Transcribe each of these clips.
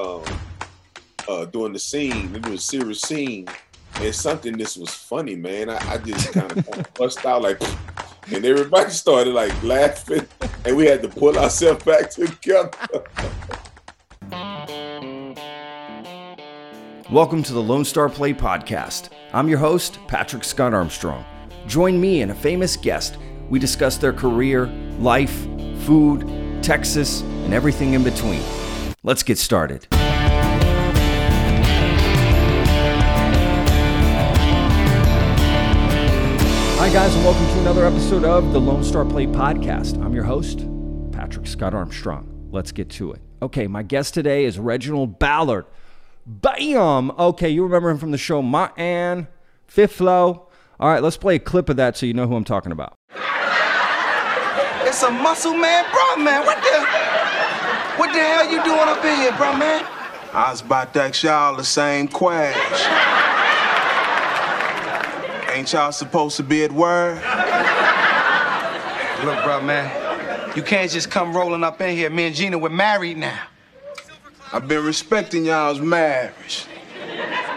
um, uh, doing the scene. It was a serious scene, and something this was funny, man. I, I just kind of bust out like, and everybody started like laughing, and we had to pull ourselves back together. Welcome to the Lone Star Plate Podcast. I'm your host, Patrick Scott Armstrong. Join me and a famous guest. We discuss their career, life, food, Texas, and everything in between. Let's get started. Hi, guys, and welcome to another episode of the Lone Star Plate Podcast. I'm your host, Patrick Scott Armstrong. Let's get to it. Okay, my guest today is Reginald Ballard. Bam! Okay, you remember him from the show My Ann, Fifth Flow. All right, let's play a clip of that so you know who I'm talking about. It's a muscle man, Bruh-Man. What the, what the hell you doing up in here, Bruh-Man? I was about to ask y'all the same question. Ain't y'all supposed to be at work? Look, Bruh-Man, you can't just come rolling up in here. Me and Gina, we're married now. I've been respecting y'all's marriage.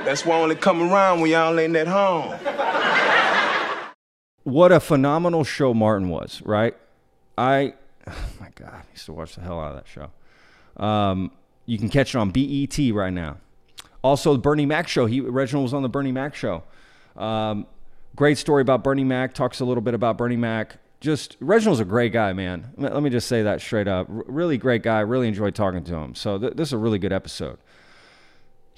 That's why I only come around when y'all ain't at home. What a phenomenal show Martin was, right? I, oh my God, I used to watch the hell out of that show. Um, you can catch it on BET right now. Also, the Bernie Mac show. He Reginald was on the Bernie Mac show. Um, great story about Bernie Mac. Talks a little bit about Bernie Mac. Just Reginald's a great guy, man. Let me just say that straight up. R- really great guy. Really enjoyed talking to him. So th- this is a really good episode.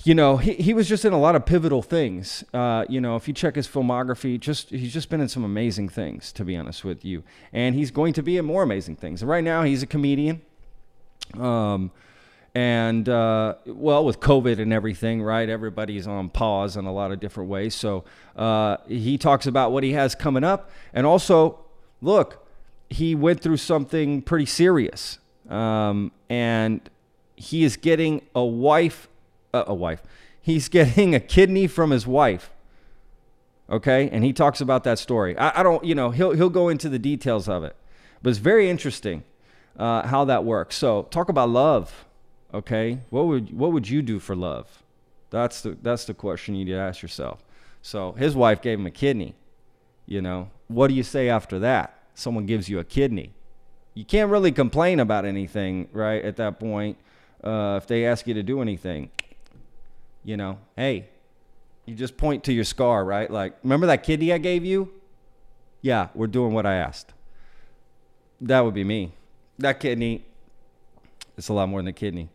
You know, he, he was just in a lot of pivotal things. Uh, you know, if you check his filmography, just he's just been in some amazing things, to be honest with you. And he's going to be in more amazing things. right now, he's a comedian. Um, and uh, well, with COVID and everything, right? Everybody's on pause in a lot of different ways. So uh, he talks about what he has coming up, and also, look, he went through something pretty serious, um, and he is getting a wife, uh, a wife. He's getting a kidney from his wife. Okay, and he talks about that story. I, I don't, you know, he'll he'll go into the details of it, but it's very interesting uh, how that works. So talk about love Okay, what would what would you do for love? That's the that's the question you need to ask yourself. So his wife gave him a kidney. You know, what do you say after that? Someone gives you a kidney. You can't really complain about anything, right? At that point, uh, if they ask you to do anything, you know, hey, you just point to your scar, right? Like, remember that kidney I gave you? Yeah, we're doing what I asked. That would be me. That kidney, it's a lot more than a kidney.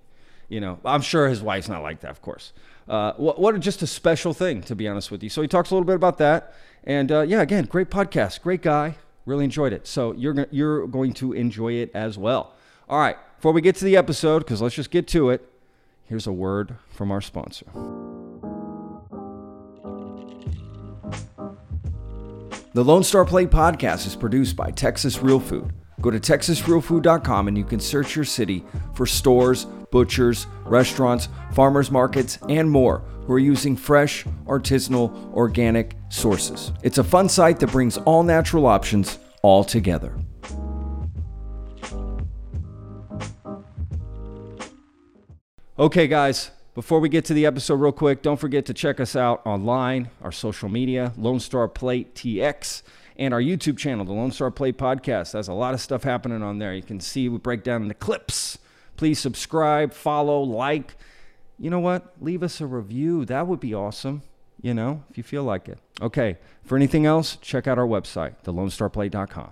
You know, I'm sure his wife's not like that, of course. Uh, what, what just a special thing, to be honest with you. So he talks a little bit about that. And uh, yeah, again, great podcast, great guy. Really enjoyed it. So you're, you're going to enjoy it as well. All right, before we get to the episode, because let's just get to it, here's a word from our sponsor. The Lone Star Plate podcast is produced by Texas Real Food. Go to texasrealfood.com and you can search your city for stores, butchers, restaurants, farmers markets, and more who are using fresh, artisanal, organic sources. It's a fun site that brings all natural options all together. Okay, guys, before we get to the episode, real quick, don't forget to check us out online, our social media, Lone Star Plate TX and our YouTube channel, the Lone Star Plate Podcast. There's a lot of stuff happening on there. You can see we break down the clips. Please subscribe, follow, like. You know what? Leave us a review. That would be awesome, you know, if you feel like it. Okay. For anything else, check out our website, thelonestarplate.com.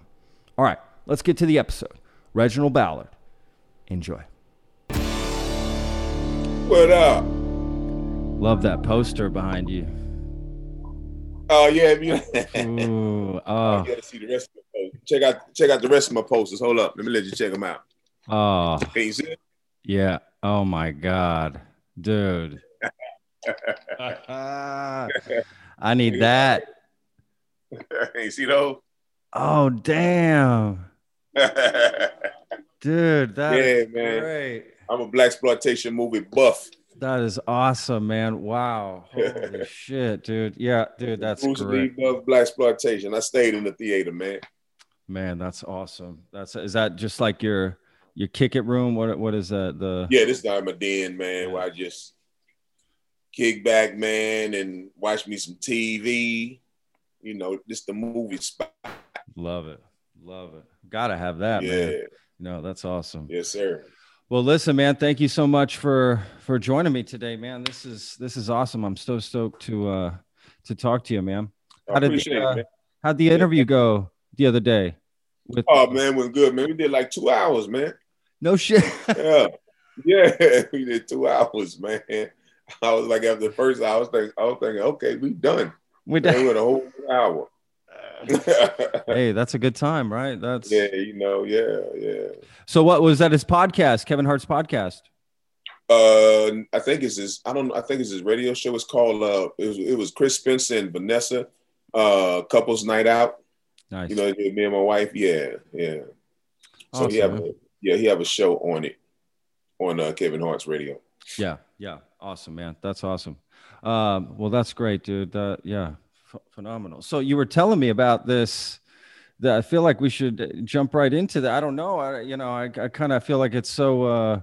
All right, let's get to the episode. Reginald Ballard. Enjoy. What up? Love that poster behind you. Oh yeah, you Ooh, oh. gotta see the rest of my posts. Check out check out the rest of my posters. Hold up, let me let you check them out. Oh, Can you see it? yeah. Oh my God, dude. I need that. you see those? Oh damn, dude. That Yeah, man. great. I'm a blaxploitation movie buff. That is awesome, man. Wow. Holy shit, dude. Yeah, dude, that's Bruce Lee great. buff blaxploitation. I stayed in the theater, man. Man, that's awesome. That's is that just like your your kick it room. What what is that? The Yeah, this is my den, man, where I just kick back, man, and watch me some TV. You know, just the movie spot. love it, love it. Gotta have that, yeah, man. No, that's awesome. yes, sir. Well, listen, man. Thank you so much for for joining me today, man. This is this is awesome. I'm so stoked to uh to talk to you, man. How did the, uh, it, how'd the interview go the other day? With Oh man, was good, man. We did like two hours, man. no shit. Yeah, yeah, we did two hours, man. I was like, after the first hour, I was thinking, I was thinking, okay, we done. we They did. went a whole hour. Hey, that's a good time, right? That's yeah, you know, yeah, yeah. So what was that? His podcast, Kevin Hart's podcast. Uh, I think it's his. I don't. I think it's his radio show. It's called. Uh, it was. It was Chris Spencer and Vanessa. Uh, couples night out. Nice. You know, me and my wife. Yeah, yeah. So he have. A, yeah, he have a show on it, on uh, Kevin Hart's radio. Yeah, yeah, awesome, man. That's awesome. Um, well, that's great, dude. That yeah, ph- phenomenal. So you were telling me about this. That I feel like we should jump right into that. I don't know. I you know I, I kind of feel like it's so. Uh,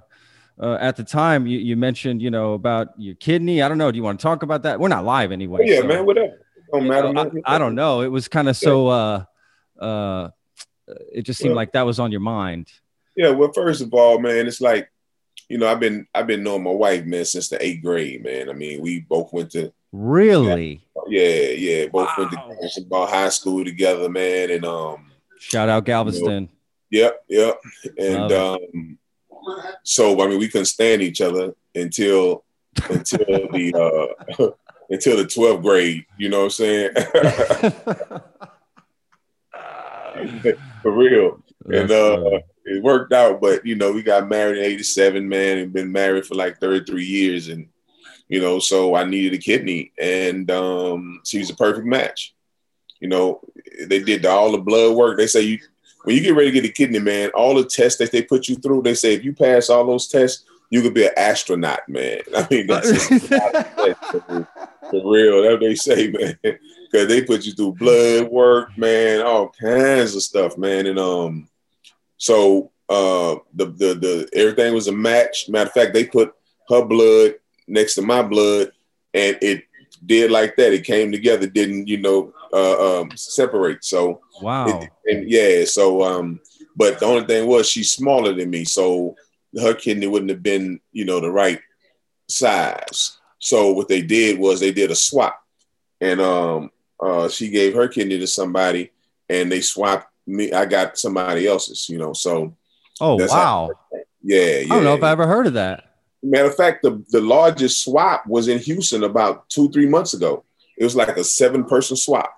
uh, at the time, you, you mentioned you know about your kidney. I don't know. Do you want to talk about that? We're not live anyway. Oh, yeah, so, man. Whatever. Don't matter. know. I, I don't know. It was kind of so. Uh, uh, it just seemed Well- like that was on your mind. Yeah. Well, first of all, man, it's like, you know, I've been I've been knowing my wife, man, since the eighth grade, man. I mean, we both went to Really? yeah, yeah, both went to Wow. high school together, man, and um. Shout out Galveston. Yep, yep. And um, so I mean, we couldn't stand each other until until the uh, until the twelfth grade. You know what I'm saying? For real. And uh, funny. it worked out, but you know, we got married in '87, man, and been married for like 33 years, and you know, so I needed a kidney, and um, she was a perfect match. You know, they did all the blood work. They say you when you get ready to get a kidney, man, all the tests that they put you through, they say if you pass all those tests, you could be an astronaut, man. I mean, that's just a lot of tests, for real. That's what they say, man. Because they put you through blood work, man, all kinds of stuff, man. And um, so uh, the the the everything was a match. Matter of fact, they put her blood next to my blood, and it did like that. It came together, didn't you know uh, um, separate. So wow. it- and yeah, so um, but the only thing was she's smaller than me, so her kidney wouldn't have been, you know, the right size. So what they did was they did a swap, and um, uh, she gave her kidney to somebody, and they swapped me. I got somebody else's, you know. So Oh wow. yeah, yeah. I don't know if I ever heard of that. Matter of fact, the, the largest swap was in Houston about two, three months ago. It was like a seven person swap.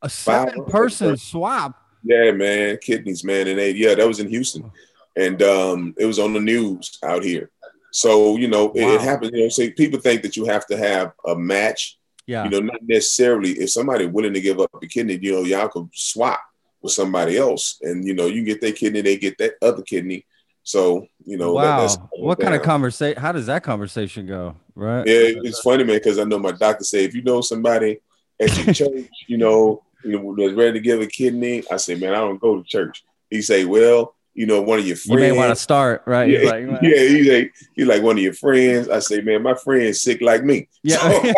A seven person swap. Yeah, man, kidneys, man, and they yeah, that was in Houston, and um, it was on the news out here. So you know, it, Wow. it happens. You know, say people think that you have to have a match. Yeah. You know, not necessarily. If somebody willing to give up a kidney, you know, y'all could swap with somebody else, and you know, you get their kidney, they get that other kidney. So you know, wow. that's what kind of conversation? How does that conversation go? Right. Yeah, it's funny, man, because I know my doctor said if you know somebody at your church, you know, you know, that's ready to give a kidney, I say, man, I don't go to church. He say, well, you know, one of your friends. You may want to start, right? Yeah, He's like, well, yeah, he's like, he like one of your friends. I say, man, my friend's sick like me. Yeah. So-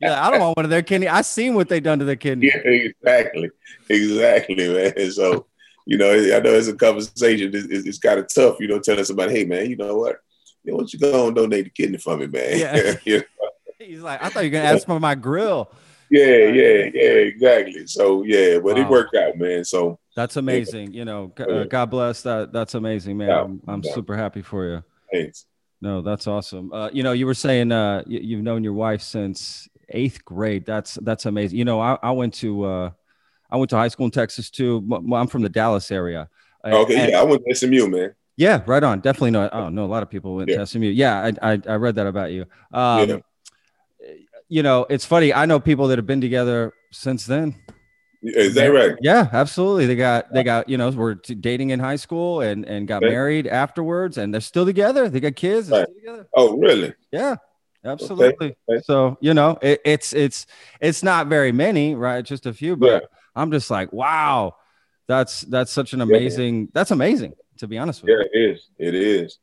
yeah. I don't want one of their kidney. I seen what they done to their kidney. yeah, exactly, exactly, man. So, you know, I know it's a conversation. It's, it's, it's kind of tough, you know, telling somebody, hey, man, you know what? You know, what you go and donate the kidney for me, man. Yeah. You know? He's like, I thought you were gonna ask for my grill. Yeah, yeah, yeah, exactly. So yeah, but Wow. it worked out, man. So That's amazing. You know, uh, God bless that. That's amazing, man. Yeah. I'm, I'm Yeah. super happy for you. thanks. No, that's awesome. Uh, you know, you were saying uh, you, you've known your wife since eighth grade. That's that's amazing. You know, I, I went to uh, I went to high school in Texas too. I'm from the Dallas area. Okay, and- yeah, I went to SMU, man. yeah, right on. Definitely know. Oh no, a lot of people went Yeah. to SMU. Yeah, I, I I read that about you. Um, Yeah. You know, it's funny. I know people that have been together since then. Is that right? Yeah, absolutely. They got they got you know were dating in high school and and got Okay. married afterwards, and they're still together. They got kids. Right. Oh, really? Yeah, absolutely. okay. So you know, it, it's it's it's not very many, right? Just a few, but. I'm just like, wow, that's that's such an amazing. That's amazing. To be honest with Yeah, you, Yeah, it is. It is.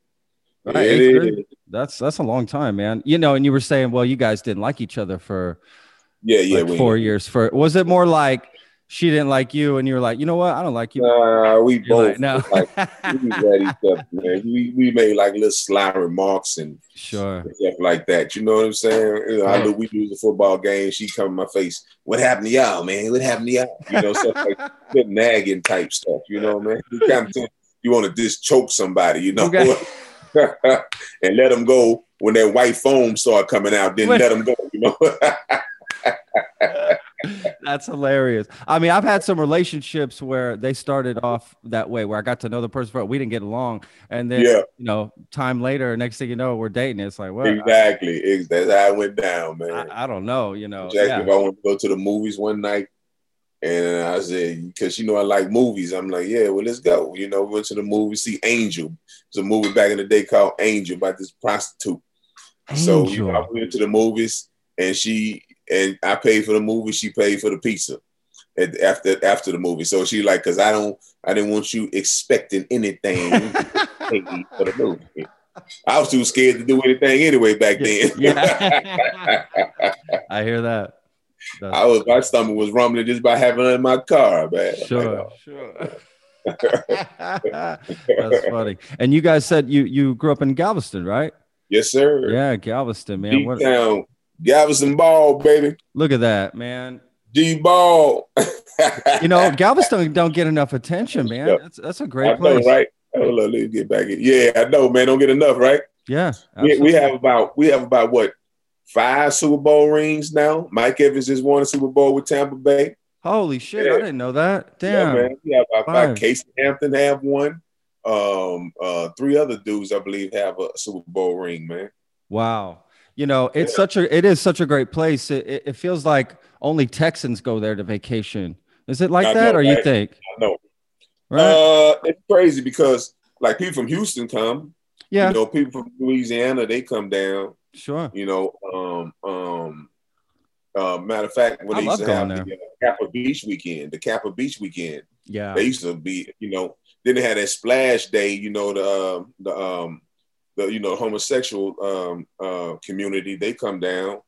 Right, It is. that's that's a long time, man. You know, and you were saying, well, you guys didn't like each other for Yeah, yeah. like four years. For was it more like she didn't like you, and you were like, you know what, I don't like you. Nah, we You're both like, no. like we was each other, man. We we made like little sly remarks and sure. stuff like that. You know what I'm saying? You know, I know we lose a football game. She come in my face. What happened to y'all, man? What happened to y'all? You know, stuff like nagging type stuff. You know, man. You kind of you want to just choke somebody, you know, Okay. and let them go when that white foam start coming out. Then let them go. You know. That's hilarious. I mean, I've had some relationships where they started off that way, where I got to know the person, but we didn't get along, and then yeah, you know, time later, next thing you know, we're dating. It's like, well, I- exactly. Ex- That's how it went down, man. I, I don't know, you know. Jack, yeah. if I want to go to the movies one night, and I said, because you know I like movies, I'm like, yeah, well, let's go. You know, we went to the movie, see Angel. It's a movie back in the day called Angel about this prostitute. So you know, I went to the movies, and she and I paid for the movie. She paid for the pizza at, after after the movie. So she like, because I don't, I didn't want you expecting anything for the movie. I was too scared to do anything anyway back then. Yeah. I hear that. That's- I was my stomach was rumbling just by having it in my car, man. Sure, like, sure. Oh. That's funny. And you guys said you you grew up in Galveston, right? yes, sir. Yeah, Galveston, man. Deep What, town, Galveston Ball, baby. look at that, man. G Ball. You know, Galveston don't get enough attention, man. Yeah. That's that's a I great know, place. right? Hold on, let me get back in. Yeah, I know, man. Don't get enough, right? Yeah, We, we have about we have about what five Super Bowl rings now. Mike Evans just won a Super Bowl with Tampa Bay. Holy shit, Yeah. I didn't know that. Yeah, Damn. man. We have about Five. five. Casey Hampton have one. Um, uh, three other dudes I believe have a Super Bowl ring, man. Wow. You know, it's Yeah. such a it is such a great place. It, it, it feels like only Texans go there to vacation. Is it like I that, know, or you think? Know. Right? Uh, it's crazy because like people from Houston come, yeah, you know, people from Louisiana they come down. sure. You know, um, um, uh, matter of fact, when I they used to have going the uh, Kappa Beach weekend, the Kappa Beach weekend, Yeah. they used to be, you know, then they had that splash day, you know, the um, the um, the you know homosexual um, uh, community they come down,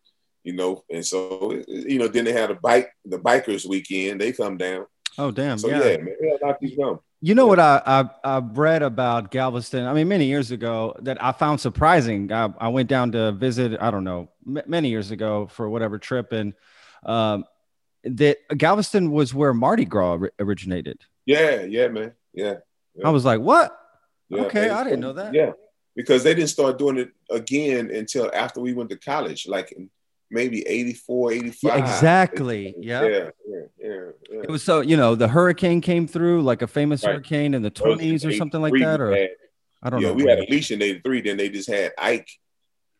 you know, and so you know then they had a bike the bikers weekend they come down. Oh, damn. So yeah. yeah, man, yeah, these. You know Yeah. what I, I I read about Galveston? I mean, many years ago that I found surprising. I, I went down to visit. I don't know, m- many years ago for whatever trip, and um, that Galveston was where Mardi Gras ori- originated. Yeah, yeah, man, yeah. Yeah. I was like, what? Okay, I didn't know that. Yeah, because they didn't start doing it again until after we went to college, like in maybe 84, 85. Yeah, exactly. Yeah. Yeah, yeah, yeah. yeah. It was so you know the hurricane came through like a famous Right. hurricane in the That was in twenties or something like that, or had- I don't yeah, know. we had Alicia in 83, then they just had Ike,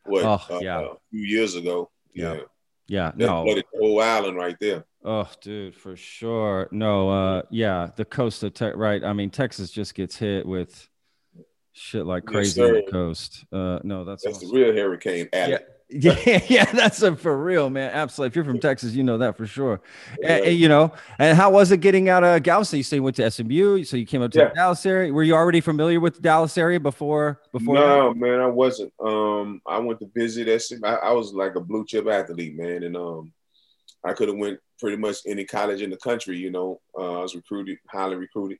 what, Oh, uh, yeah. a few years ago. Yeah. Yeah. yeah, no. flooded the whole island right there. Oh, dude, for sure. No, uh, yeah, the coast of Texas, right? I mean, Texas just gets hit with shit like Yes, crazy on the coast. Uh, no, that's, That's the awesome. real Hurricane Alley. yeah, yeah, that's a for real, man. Absolutely. If you're from Texas, you know that for sure. Yeah. And, and, you know, and how was it getting out of Galveston? You say you went to SMU, so you came up to Yeah. the Dallas area. Were you already familiar with the Dallas area before? Before? that? no, man, I wasn't. Um, I went to visit. SM. I, I was like a blue chip athlete, man, and um, I could have went pretty much any college in the country. You know, uh, I was recruited, highly recruited,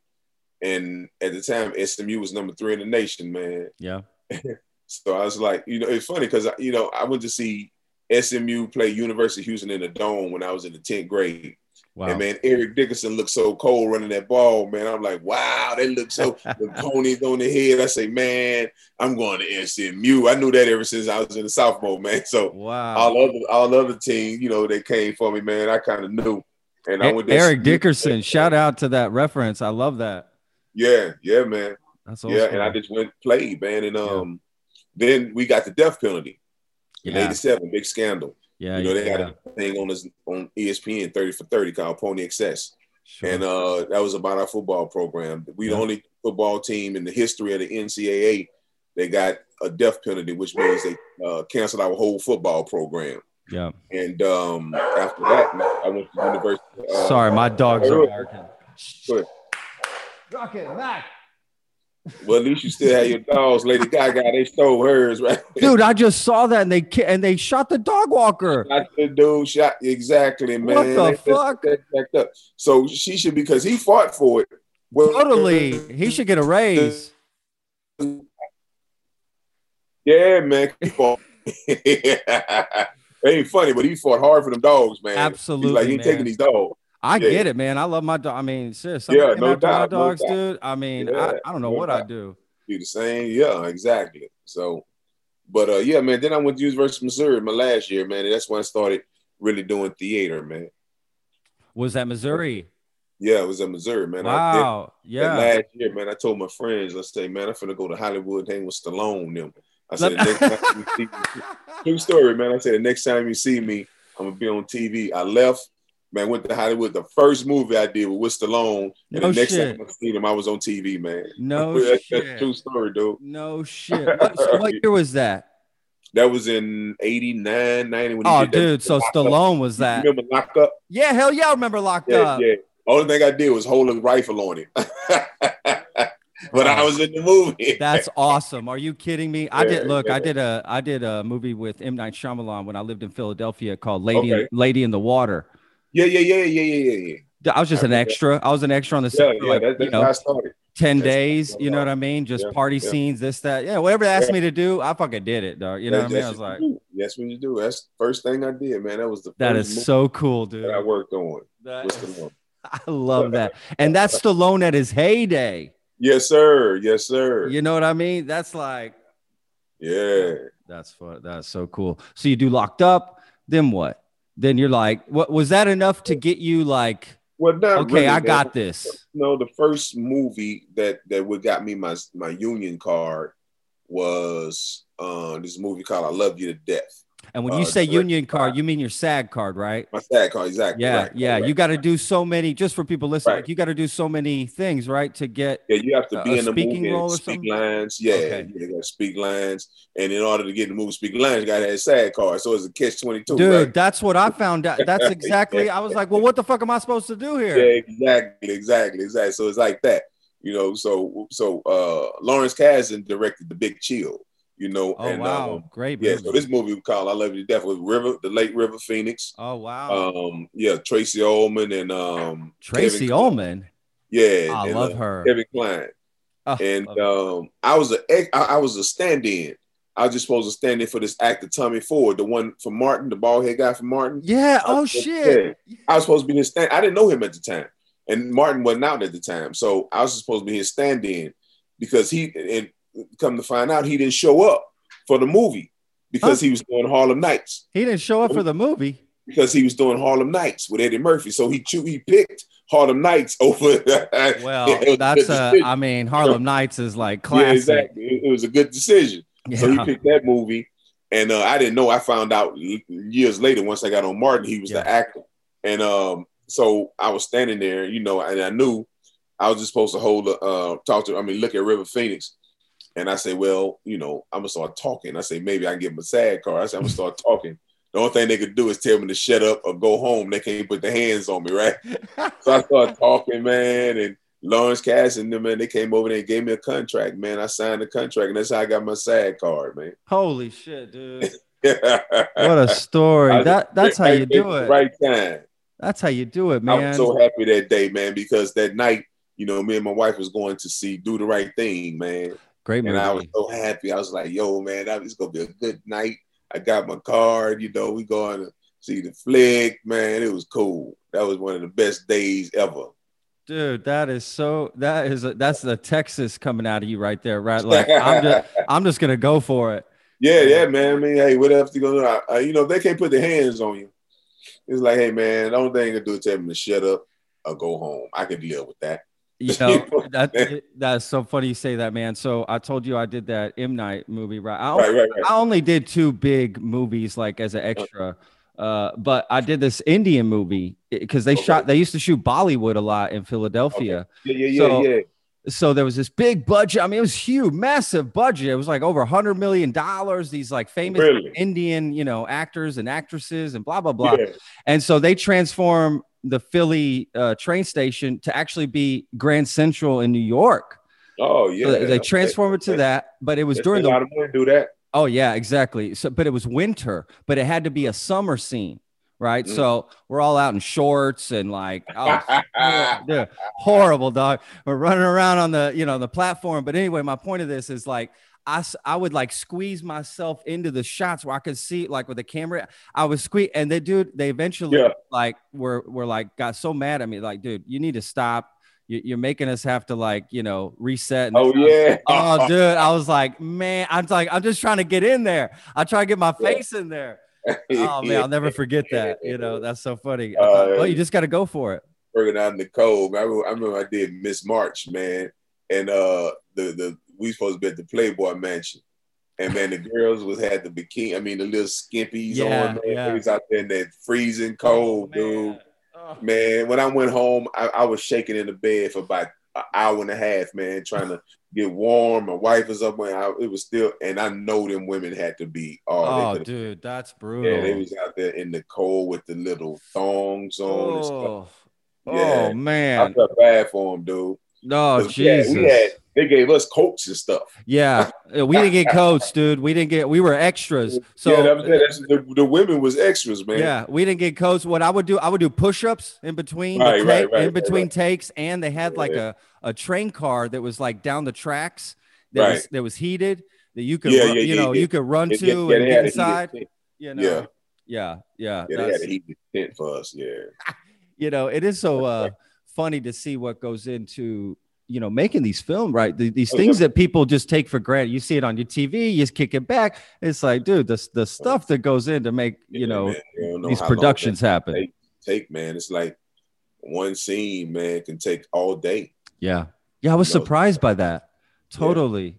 and at the time, SMU was number three in the nation, man. Yeah. So I was like, you know, it's funny because you know I went to see SMU play University of Houston in the dome when I was in the tenth grade. Wow. And man, Eric Dickerson looked so cold running that ball, man. I'm like, wow, they look so the ponies on the head. I say, man, I'm going to SMU. I knew that ever since I was in the sophomore, man. So wow. all other all other teams, you know, they came for me, man. I kind of knew. And I went Eric Dickerson, shout out to that reference. I love that. Yeah, yeah, man. That's Yeah, and I just went played, man. And um, then we got the death penalty in yeah, '87, big scandal. yeah, you know, they yeah, got a thing on this on ESPN 30 for 30 called Pony Excess. sure. And uh, that was about our football program. We the only football team in the history of the NCAA that got a death penalty, which means they uh, canceled our whole football program. yeah. And um, after that, I went to the University. Uh, Sorry, my dogs are barking. Good. Rocket, Mac. Well, at least you still have your dogs. Lady Gaga, they stole hers, right? Dude, I just saw that and they and they shot the dog walker. Shot the dude, shot exactly, man. What the They- they- fuck? they backed up. So she should because he fought for it. Well, Totally. He should get a raise. Yeah, man. It ain't funny, but he fought hard for them dogs, man. Absolutely, He's like, he ain't man. taking these dogs. I Yeah. get it, man. I love my dog. I mean, serious. Yeah, Yeah, no my doubt, no dogs, doubt. dude. I mean, Yeah, I, I don't know no what doubt. I'd do. Be the same. Yeah, exactly. So, but uh, yeah, man. Then I went to University of Missouri my last year, man. That's when I started really doing theater, man. Was that Missouri? Yeah, it was in Missouri, man. I Wow. did, Yeah. last year, man, I told my friends, let's say, man, I'm finna go to Hollywood, hang with Stallone. Them. I said, the next time you see me, true story, man. I said, the next time you see me, I'm gonna be on TV. I left, man, went to Hollywood. The first movie I did was with Stallone, and No the next shit. time I see him, I was on TV, man. No that's, that's shit. true story, dude. No shit. What, so what year was that? That was in 89, 90 when he Oh, did that. dude. So Locked Up. Stallone was You that. Remember Locked Up? Yeah. Hell yeah. I remember Locked Yeah, Up. yeah. Only thing I did was hold a rifle on him. but I was in the movie. That's awesome. Are you kidding me? I Yeah, did look, I did a I did a movie with M. Night Shyamalan when I lived in Philadelphia called Lady Okay. Lady in the Water. Yeah, yeah, yeah, yeah, yeah, yeah, yeah. I was just I an that. extra. I was an extra on the set for yeah, like, that, you that's know, how I started. 10 That's- days, you know what I mean? Just Yeah, party yeah. scenes, this, that. Yeah, whatever they asked Yeah. me to do, I fucking did it, dog. You know what I mean? I was like, do. That's what you do. That's the first thing I did, man. That was the that first is so cool, dude. I worked on. That is-? I love that. And that's Stallone at his heyday. Yes, sir. Yes, sir. You know what I mean? That's like, Yeah. that's fun. That's so cool. So you do locked up, then what? Then you're like, what was that enough to get you like, Well, not okay, really, I man. got this. No, the first movie that that would got me my my union card was uh, this movie called I Love You to Death. And when you Uh, say direct- union card, you mean your SAG card, right? My SAG card, exactly. Yeah, right, yeah. right. You got to do so many, just for people listening, Right. like you got to do so many things, right? To get, Yeah, you have to a- be in the speaking movie role or speak something? lines. Yeah, Okay. you got to speak lines, and in order to get in the movie, speak lines, you got to have a SAG card. So it's a catch twenty two, dude, right? that's what I found out. That's exactly, I was like, well, what the fuck am I supposed to do here? Yeah, exactly, exactly, exactly. So it's like that, you know. So so uh Lawrence Kasdan directed The Big Chill, you know. Oh, and, wow. um, Great yeah, movie. so this movie we call I Love You to Death with River, the late River Phoenix. oh, wow. Um, yeah, Tracey Ullman and um Tracy Kevin- Ullman. Yeah, I and, love uh, her. Kevin Kline. Oh, And um, I was a I, I was a stand-in. I was just supposed to stand in for this actor Tommy Ford, the one from Martin, the bald head guy from Martin. yeah. Oh, shit. yeah. I was supposed to be his stand. I didn't know him at the time, and Martin wasn't out at the time, so I was supposed to be his stand-in because he and come to find out he didn't show up for the movie because he was doing Harlem Nights He didn't show up for the movie. because he was doing Harlem Nights with Eddie Murphy. So he he picked Harlem Nights over. Well, that's a, decision. I mean, Harlem Nights is like yeah, classic. exactly. It, it was a good decision. So he picked that movie, and uh, I didn't know. I found out years later once I got on Martin, he was Yeah. the actor, and um, so I was standing there, you know, and I knew I was just supposed to hold, a, uh, talk to, I mean, look at River Phoenix, and I say, well, you know, I'm gonna start talking. I say maybe I can give him a SAG card. I say I'm gonna start talking. The only thing they could do is tell me to shut up or go home. They can't put their hands on me, right? So I started talking, man, and Lawrence Kasdan them, man, they came over there and gave me a contract, man. I signed the contract, and that's how I got my SAG card, man. Holy shit, dude. what a story. That that's how you do it. Right time. That's how you do it, man. I was so happy that day, man, because that night, you know, me and my wife was going to see Do the Right Thing, man. Great movie. And I was so happy. I was like, yo, man, that was gonna be a good night. I got my card, you know, we going to see the flick, man. It was cool. That was one of the best days ever. Dude, that is so that is a, that's the Texas coming out of you right there, right? Like I'm just I'm just gonna go for it. Yeah, yeah, man. I mean, hey, what else you gonna do? I, I, you know, they can't put their hands on you. It's like, hey, man, the only thing you can do is tell them to shut up or go home. I can deal with that. You know, that that's so funny you say that, man. So I told you I did that M Night movie, right? I, Right, right, right. I only did two big movies like as an extra. Uh, but I did this Indian movie because they Okay. shot they used to shoot Bollywood a lot in Philadelphia. Yeah, yeah, yeah, So- yeah. so there was this big budget. I mean, it was huge, massive budget. It was like over a hundred million dollars. These like famous Really? Indian, you know, actors and actresses and blah blah blah. yeah. And so they transform the Philly uh, train station to actually be Grand Central in New York. Oh yeah. So they, they transform it to that, but it was There's during the of do that. Oh yeah, exactly. So, but it was winter, but it had to be a summer scene, right? Mm. So we're all out in shorts and like, oh, dude, horrible, dog. We're running around on the, you know, the platform. But anyway, my point of this is like, I, I would like squeeze myself into the shots where I could see like with the camera. I was squeeze, and they dude, they eventually Yeah. like were were like got so mad at me, like, dude, you need to stop. You, you're making us have to like, you know, reset. And Oh was- yeah. Oh, dude, I was like, man, I'm like, I'm just trying to get in there. I try to get my face in there. Oh man, I'll never forget that. You know, that's so funny. Uh, thought, well, you just got to go for it. working out in the cold. man. I remember, I remember I did Miss March, man, and uh, the the we supposed to be at the Playboy Mansion, and man, the girls was had the bikini. I mean, the little skimpies Yeah, on. Man. yeah. They was out there in that freezing cold, oh, dude. Man. Oh. Man, when I went home, I, I was shaking in the bed for about an hour and a half, man, trying to get warm. My wife was up when I, it was still, and I know them women had to be. Oh, Oh, dude, that's brutal. yeah, they was out there in the cold with the little thongs on and stuff. oh, Yeah. oh man I felt bad for them, dude. No, 'Cause we had- Jesus. we had, they gave us coats and stuff. yeah, we didn't get coats, dude. We didn't get. We were extras. So yeah, that that's, the, the women was extras, man. Yeah, we didn't get coats. What I would do, I would do push-ups in between the Right, take- right, right, in between takes, and they had like Yeah. a, a train car that was like down the tracks that was that was heated that you could Yeah, run, you know you could run to and get had a heated inside. You know, Yeah. yeah, yeah. Yeah, they that's- had a heated tent for us. Yeah, you know, it is so uh, funny to see what goes into you know making these film right The- these Oh, things yeah. that people just take for granted you see it on your tv you just kick it back it's like dude the, the stuff that goes in to make you Yeah, know you know these productions happen Take, take, man. It's like one scene, man, can take all day. Yeah. Yeah, I was No. surprised by that. Totally.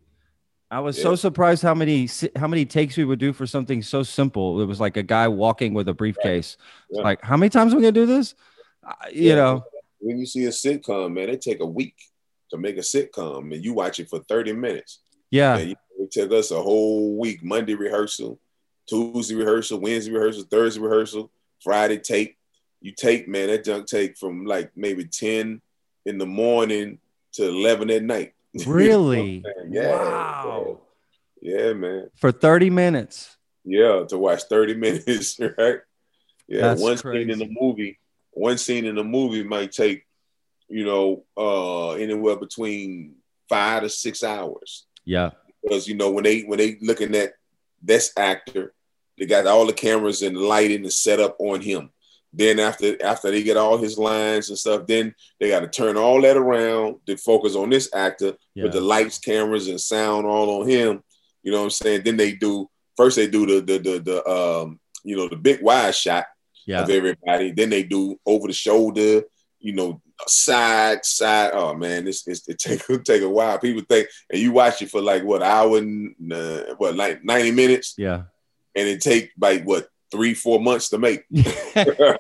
I was so surprised how many how many takes we would do for something so simple. It was like a guy walking with a briefcase. Yeah. Like, how many times are we gonna do this? Uh, you Yeah. know, When you see a sitcom, man, they take a week to make a sitcom, and you watch it for thirty minutes. yeah, you, it took us a whole week: Monday rehearsal, Tuesday rehearsal, Wednesday rehearsal, Thursday rehearsal, Friday tape. You take, man, that junk take from like maybe ten in the morning to eleven at night. You know what I'm really. yeah, wow. yeah, man. For 30 minutes. Yeah, to watch 30 minutes, right? Yeah, That's one scene in the movie, one scene in the movie might take, you know, uh anywhere between five to six hours. Yeah. Because you know, when they when they looking at this actor, they got all the cameras and lighting and set up on him. Then after after they get all his lines and stuff, then they got to turn all that around to focus on this actor Yeah. with the lights, cameras, and sound all on him. You know what I'm saying? Then they do first they do the the the, the um you know the big wide shot Yeah. of everybody. Then they do over the shoulder, you know, side side. Oh man, this it's, it take it take a while. People think, and you watch it for like what hour and uh, what like ninety minutes, Yeah. and it take like what three four months to make. that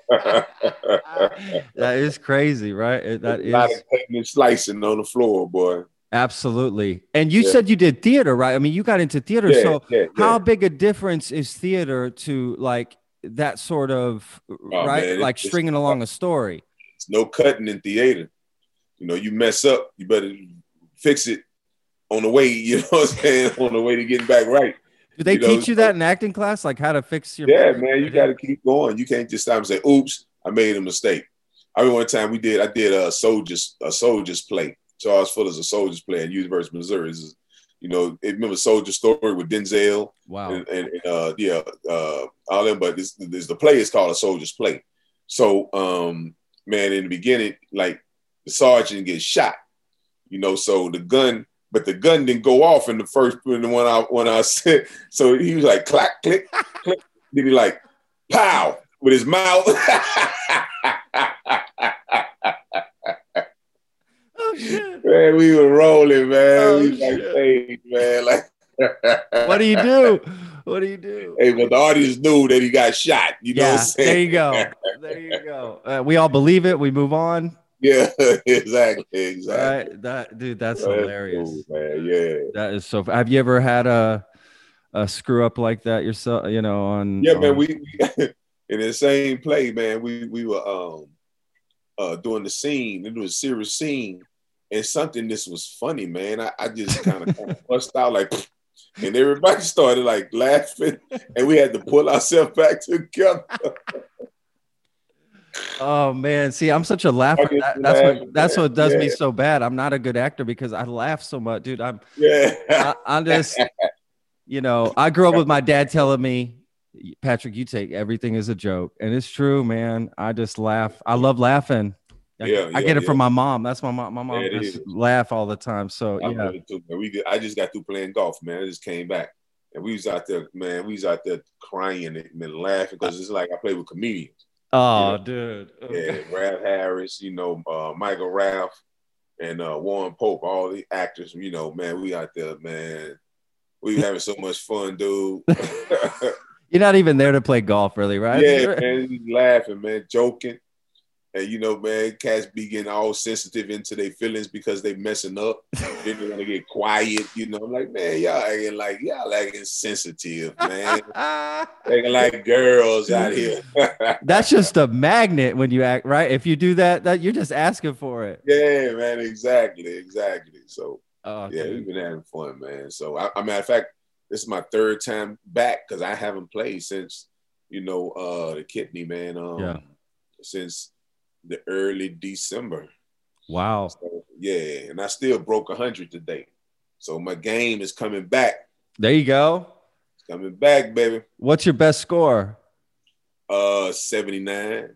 is crazy, right? That a lot is of cutting and slicing on the floor, boy. absolutely. And you Yeah. said you did theater, right? I mean, you got into theater. Yeah, so yeah, how big a difference is theater to like that sort of right man, like stringing along a story No cutting in theater. You know, you mess up, you better fix it on the way. You know what I'm saying? on the way to getting back right. do they You know, teach you that in acting class like how to fix your Yeah, man, you got to keep going. You can't just stop and say, "Oops, I made a mistake." I remember one time we did. I did a soldiers a soldiers play. Charles Fuller's a soldiers play at University of Missouri. Is, you know, remember Soldier Story with Denzel wow and, and, and, uh, yeah, uh, all them. But this, this the play is called a soldiers play. So, um, man, in the beginning, like the sergeant gets shot, you know, so the gun, but the gun didn't go off in the first in the one I when I said. So he was like clack click click. Then he like pow with his mouth. oh shit man, we were rolling, man. Oh, we like shit. stage, man. Like what do you do what do you do Hey, but the audience knew that he got shot. You know what yeah I'm saying? there you go there you go uh, we all believe it we move on Yeah, exactly, exactly. right that dude that's hilarious cool, man. Yeah. that is so have you ever had a a screw up like that yourself you know on Yeah, man. We, we in the same play, man. We we were um uh doing the scene. It was a serious scene, and something this was funny, man. I, I just kind of kind of bust out like, and everybody started like laughing, and we had to pull ourselves back together. Oh man, see, I'm such a laugher. That, that's what that's what does yeah. me so bad. I'm not a good actor because I laugh so much, dude. I'm yeah. I, I'm just, you know, I grew up with my dad telling me, Patrick, you take everything as a joke, and it's true, man. I just laugh. I love laughing. I, yeah, I yeah, get it yeah. from my mom. That's my mom. My mom Yeah, just laugh all the time. So I yeah, too. We get, I just got through playing golf, man. I just came back. And we was out there, man. We was out there crying and, laughing because it's like I play with comedians. oh, Yeah. dude. Yeah, Ralph Harris, you know, uh, Michael Ralph, and uh, Warren Pope, all the actors. You know, man, we out there, man. We having so much fun, dude. You're not even there to play golf, really, right? yeah, man, laughing, man, joking. And you know, man, cats be getting all sensitive into their feelings because they messing up. then they want to get quiet, you know. I'm like, man, y'all acting like y'all acting sensitive, man. acting like girls out here. That's just a magnet when you act right. If you do that, that you're just asking for it. yeah, man, exactly, exactly. So Oh, yeah, dude. we've been having fun, man. So I, I matter of fact, this is my third time back because I haven't played since you know uh the kidney, man. Um, Yeah. since the early December. wow. So, yeah, and I still broke hundred today. So my game is coming back. There you go. It's coming back, baby. What's your best score? Uh, seventy nine.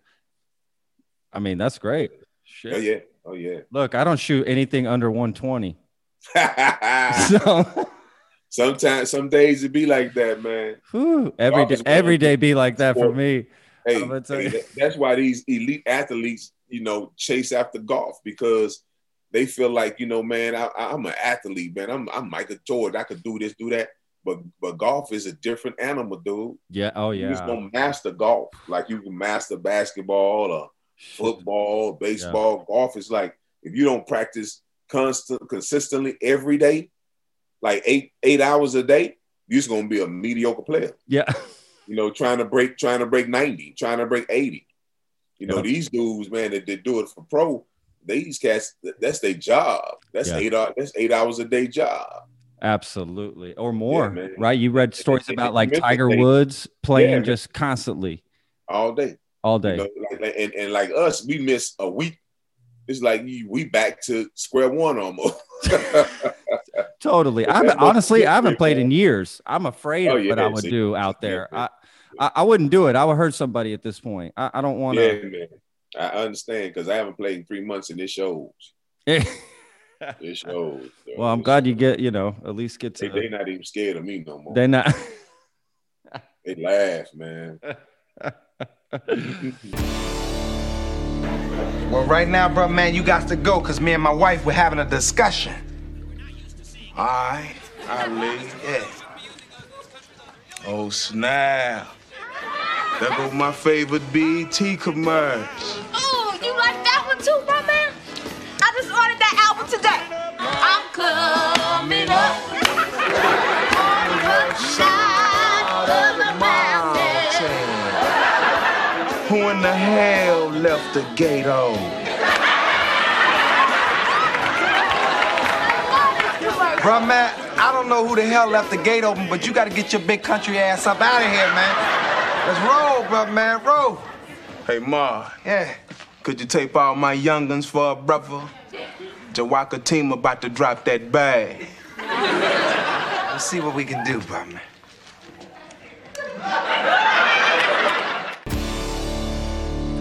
I mean, that's great. Shit. Oh yeah. Oh yeah. Look, I don't shoot anything under 120. So Sometimes, some days it be like that, man. whew, every day, every day be like that for me. Hey, gonna hey, that's why these elite athletes, you know, chase after golf because they feel like, you know, man, I, I'm an athlete, man. I'm, I'm Michael Jordan. I could do this, do that. But but golf is a different animal, dude. Yeah. Oh yeah. You just yeah. don't master golf like you can master basketball or football, baseball. Golf is like if you don't practice constant, consistently every day, like eight eight hours a day, you're just gonna be a mediocre player Yeah. you know, trying to break, trying to break 90, trying to break 80. You know, Yeah. these dudes, man, that they do it for pro, these cats, that's their job. That's Yeah. eight hours, that's eight hours a day job. Absolutely. Or more. man. right? You read stories about like Tiger Woods playing Yeah. just constantly all day. all You day. know, like, and, and like us, we miss a week. It's like we back to square one almost. Totally. I honestly I haven't played in years. I'm afraid Oh, of what I would do out there. yeah. I, I I wouldn't do it. I would hurt somebody at this point. I, I don't want yeah, to. man. I understand because I haven't played in three months and it shows. well, It shows. Well, I'm It glad you get you know at least get They, to. they not even scared of me no more. They're not. They laugh, man. Well, right now, Bruh-Man, you got to go, cause me and my wife were having a discussion. All right, I leave. Yeah. Oh snap! There go my favorite BET commercial. Oh, you like that one too, my man? I just ordered that album today. I'm coming up on the side of the mountain. Who in the hell left the gate open? Bruh-Man, I don't know who the hell left the gate open, but you gotta get your big country ass up out of here, man. Let's roll, Bruh-Man, roll. Hey, Ma. Yeah. Could you tape all my young'uns for a brother? Jawaka team about to drop that bag. Let's see what we can do, Bruh-Man.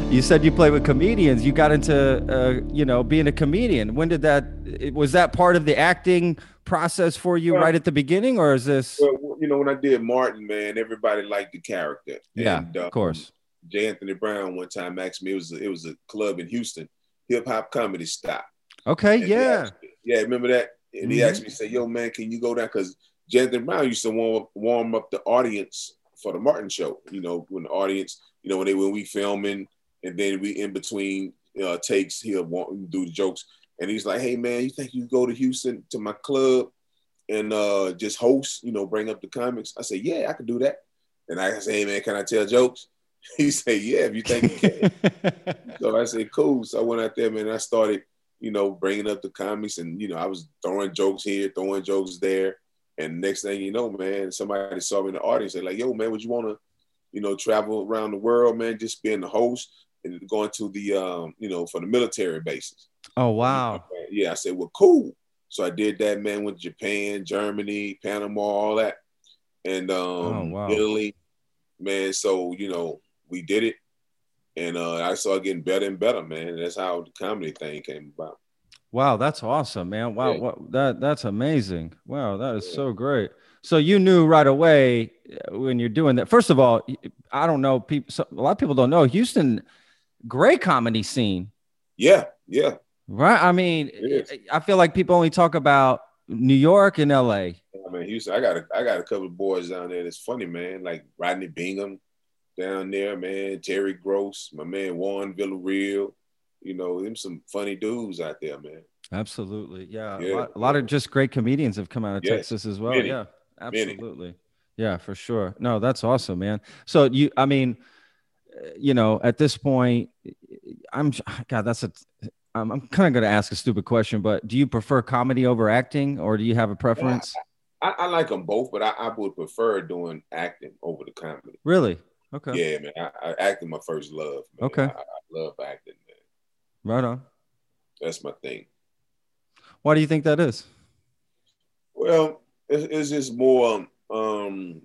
You said you played with comedians. You got into uh, you know being a comedian. When did that? Was that part of the acting process for you Well- right at the beginning, or is this? Well, you know, when I did Martin, man, everybody liked the character. Yeah, And, uh, of course. J. Anthony Brown one time asked me, it was a, it was a club in Houston, hip hop comedy stop. Okay, And yeah. me- yeah, remember that? And he Mhm. asked me, say, yo, man, can you go down? Because J. Anthony Brown used to warm up, warm up the audience for the Martin show. You know, when the audience, you know, when they when we filming and then we in between uh, takes, he'll want do the jokes. And he's like, hey man, you think you go to Houston to my club and uh, just host, you know, bring up the comics? I say, yeah, I can do that. And I say, hey man, can I tell jokes? He said, yeah, if you think you can. So I said, cool. So I went out there, man. And I started you know, bringing up the comics, and you know, I was throwing jokes here, throwing jokes there, and next thing you know, man, somebody saw me in the audience. They're like, "Yo, man, would you want to, you know, travel around the world, man? Just being the host and going to the, um, you know, for the military bases." Oh wow. Yeah, I said, "Well, cool." So I did that, man. Went to Japan, Germany, Panama, all that, and um, Oh, wow. Italy, man. So you know, we did it, and uh, I started getting better and better, man. And that's how the comedy thing came about. Wow, that's awesome, man. Wow, Yeah. what that that's amazing. Wow, that is Yeah. so great. So you knew right away uh, when you're doing that. First of all, I don't know people. So, a lot of people don't know Houston. Great comedy scene, Yeah, yeah. Right? I mean, I feel like people only talk about New York and L.A. I mean, Houston. I got a, I got a couple of boys down there. That's funny, man. Like Rodney Bingham down there, man. Terry Gross, my man Juan Villarreal. You know, them some funny dudes out there, man. Absolutely, yeah. Yeah. A, lot, a lot of just great comedians have come out of Yes, Texas as well. many, yeah, many. absolutely. Yeah, for sure. No, that's awesome, man. So you, I mean, uh, you know, at this point, I'm God. That's a. I'm, I'm kind of going to ask a stupid question, but do you prefer comedy over acting, or do you have a preference? I, I like them both, but I, I would prefer doing acting over the comedy. Really? Okay. Yeah, man. I, I acting my first love. Man. Okay. I, love acting, man. Right on. That's my thing. Why do you think that is? Well, it's, it's just more. Um,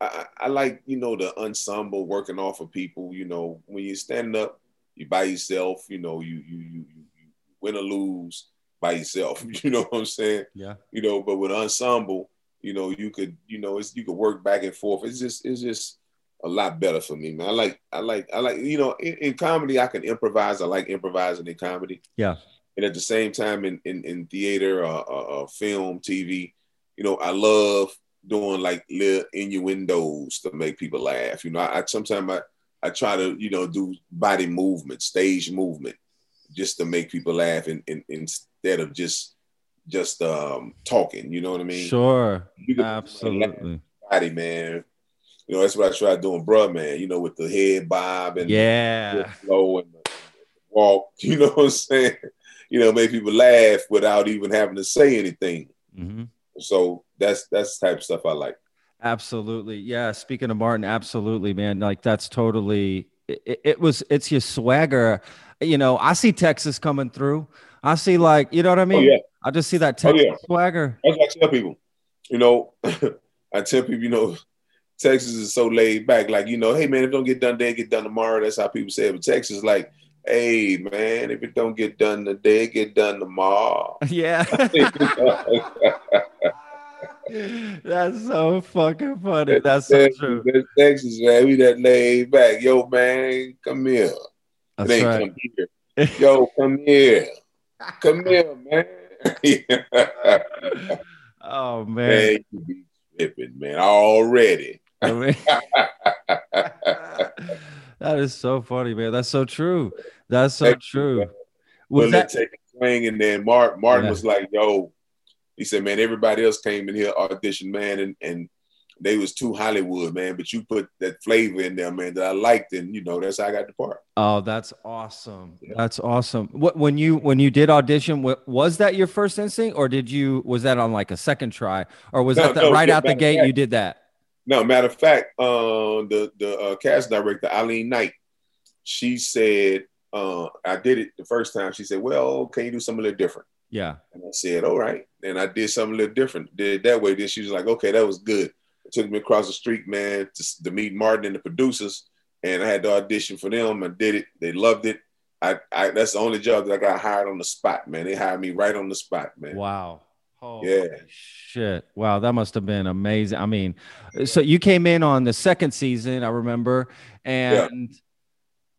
I, I I like you know the ensemble working off of people. You know, when you stand up, you by yourself. You know, you you you you, you win or lose by yourself. You know what I'm saying? Yeah. You know, but with ensemble, you know, you could you know it's you could work back and forth. It's just it's just a lot better for me, man. I like I like I like you know in, in comedy I can improvise. I like improvising in comedy Yeah. and at the same time in in, in theater or, or, or film tv you know i love doing like little innuendos to make people laugh you know i, I sometimes i i try to you know do body movement stage movement just to make people laugh and, and instead of just just um talking you know what i mean Sure. Absolutely. body man you know that's what i try doing bruh man you know with the head bob and Yeah. the flow and the walk you know what i'm saying you know make people laugh without even having to say anything hmm so that's that's the type of stuff i like Absolutely. Yeah. Speaking of Martin, absolutely, man. Like that's totally it, it was it's your swagger. You know, I see Texas coming through. I see like, you know what I oh, mean? oh yeah I just see that Oh, Texas yeah. swagger. that's what i tell people you know i tell people you know texas is so laid back like you know hey man if it don't get done today get done tomorrow that's how people say it but texas is like hey man if it don't get done today get done tomorrow Yeah. That's so fucking funny. That's so Texas, true. that's Texas, man. We that laid back. Yo, man, come here. That's ain't right. come here. Yo, come here. Come here, man. Oh man. man, you be tripping, man. Already. I mean- that is so funny, man. That's so true. That's so true. man. Was Well, that they take a swing, and then Mark, Martin Yeah. was like, yo, he said, man, everybody else came in here audition, man, and, and they was too Hollywood, man, but you put that flavor in there, man, that I liked, and you know, that's how I got the part. Oh, that's awesome. Yeah. That's awesome. What when you when you did audition, wa- was that your first instinct, or did you was that on like a second try, or was No, that the, no, right yeah, out the gate fact- you did that? No, matter of fact, uh, the the uh, cast director Eileen Knight, she said, uh, I did it the first time. She said, "Well, can you do something a little different?" Yeah. And I said, "All right." And I did something a little different. Did it that way. Then she was like, "Okay, that was good." It took me across the street, man, to, to meet Martin and the producers, and I had to audition for them. I did it. They loved it. I, I that's the only job that I got hired on the spot, man. They hired me right on the spot, man. Wow. Holy Yeah. Shit. Wow. That must have been amazing. I mean, so you came in on the second season, I remember, and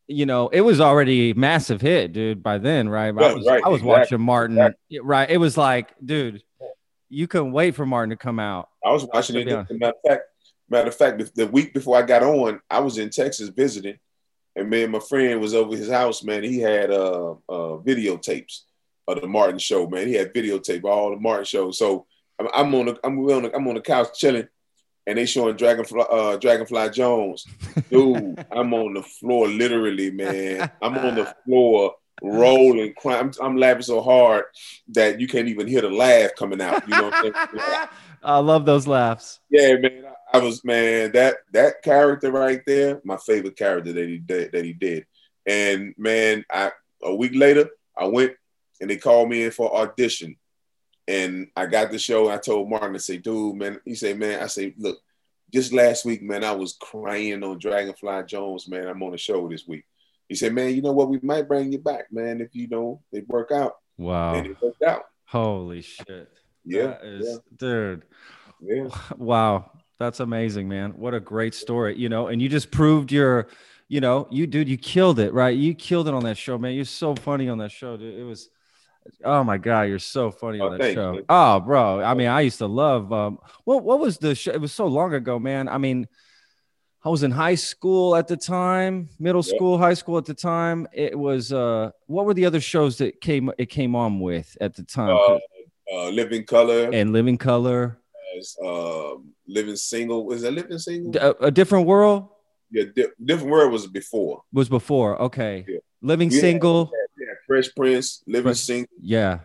you know, it was already massive hit, dude, by then, right? I was right, I was exactly, watching Martin. exactly. Right. It was like, dude, you couldn't wait for Martin to come out. I was watching it. Matter of fact, matter of fact, the- the week before I got on, I was in Texas visiting, and man, my friend was over his house. Man, he had uh, uh videotapes of the Martin show. Man, he had videotape of all the Martin shows. So I'm, I'm on the I'm on the, I'm on the couch chilling, and they showing Dragonfly uh, Dragonfly Jones. Dude, I'm on the floor, literally, man. I'm on the floor rolling, crying. I'm, I'm laughing so hard that you can't even hear the laugh coming out. You know what I'm saying? I love those laughs. Yeah, man. I, I was man that that character right there, my favorite character that he did that he did. And man, I a week later I went and they called me in for audition. And I got the show. And I told Martin, I say, dude, man, he said, man, I say, look, just last week, man, I was crying on Dragonfly Jones, man. I'm on the show this week. He said, man, you know what? We might bring you back, man, if you know they work out. Wow. And it worked out. Holy shit. Yeah. Is, yeah. dude. Yeah. Wow. That's amazing, man. What a great story, you know, and you just proved your, you know, you dude, you killed it, right? You killed it on that show, man. You're so funny on that show, dude. It was oh my god, you're so funny Oh, on that thanks, show. man. Oh, bro. I mean, I used to love um what what was the show? It was so long ago, man. I mean, I was in high school at the time, middle Yeah. school, high school at the time. It was uh what were the other shows that came it came on with at the time? Uh, uh, Living Color, and Living Color, as, um, Living Single. Was that Living Single? D- a, a different world yeah, Di- Different World was before. was before. Okay. Yeah. Living had- Single. Yeah, Fresh Prince, Living Single. Yeah.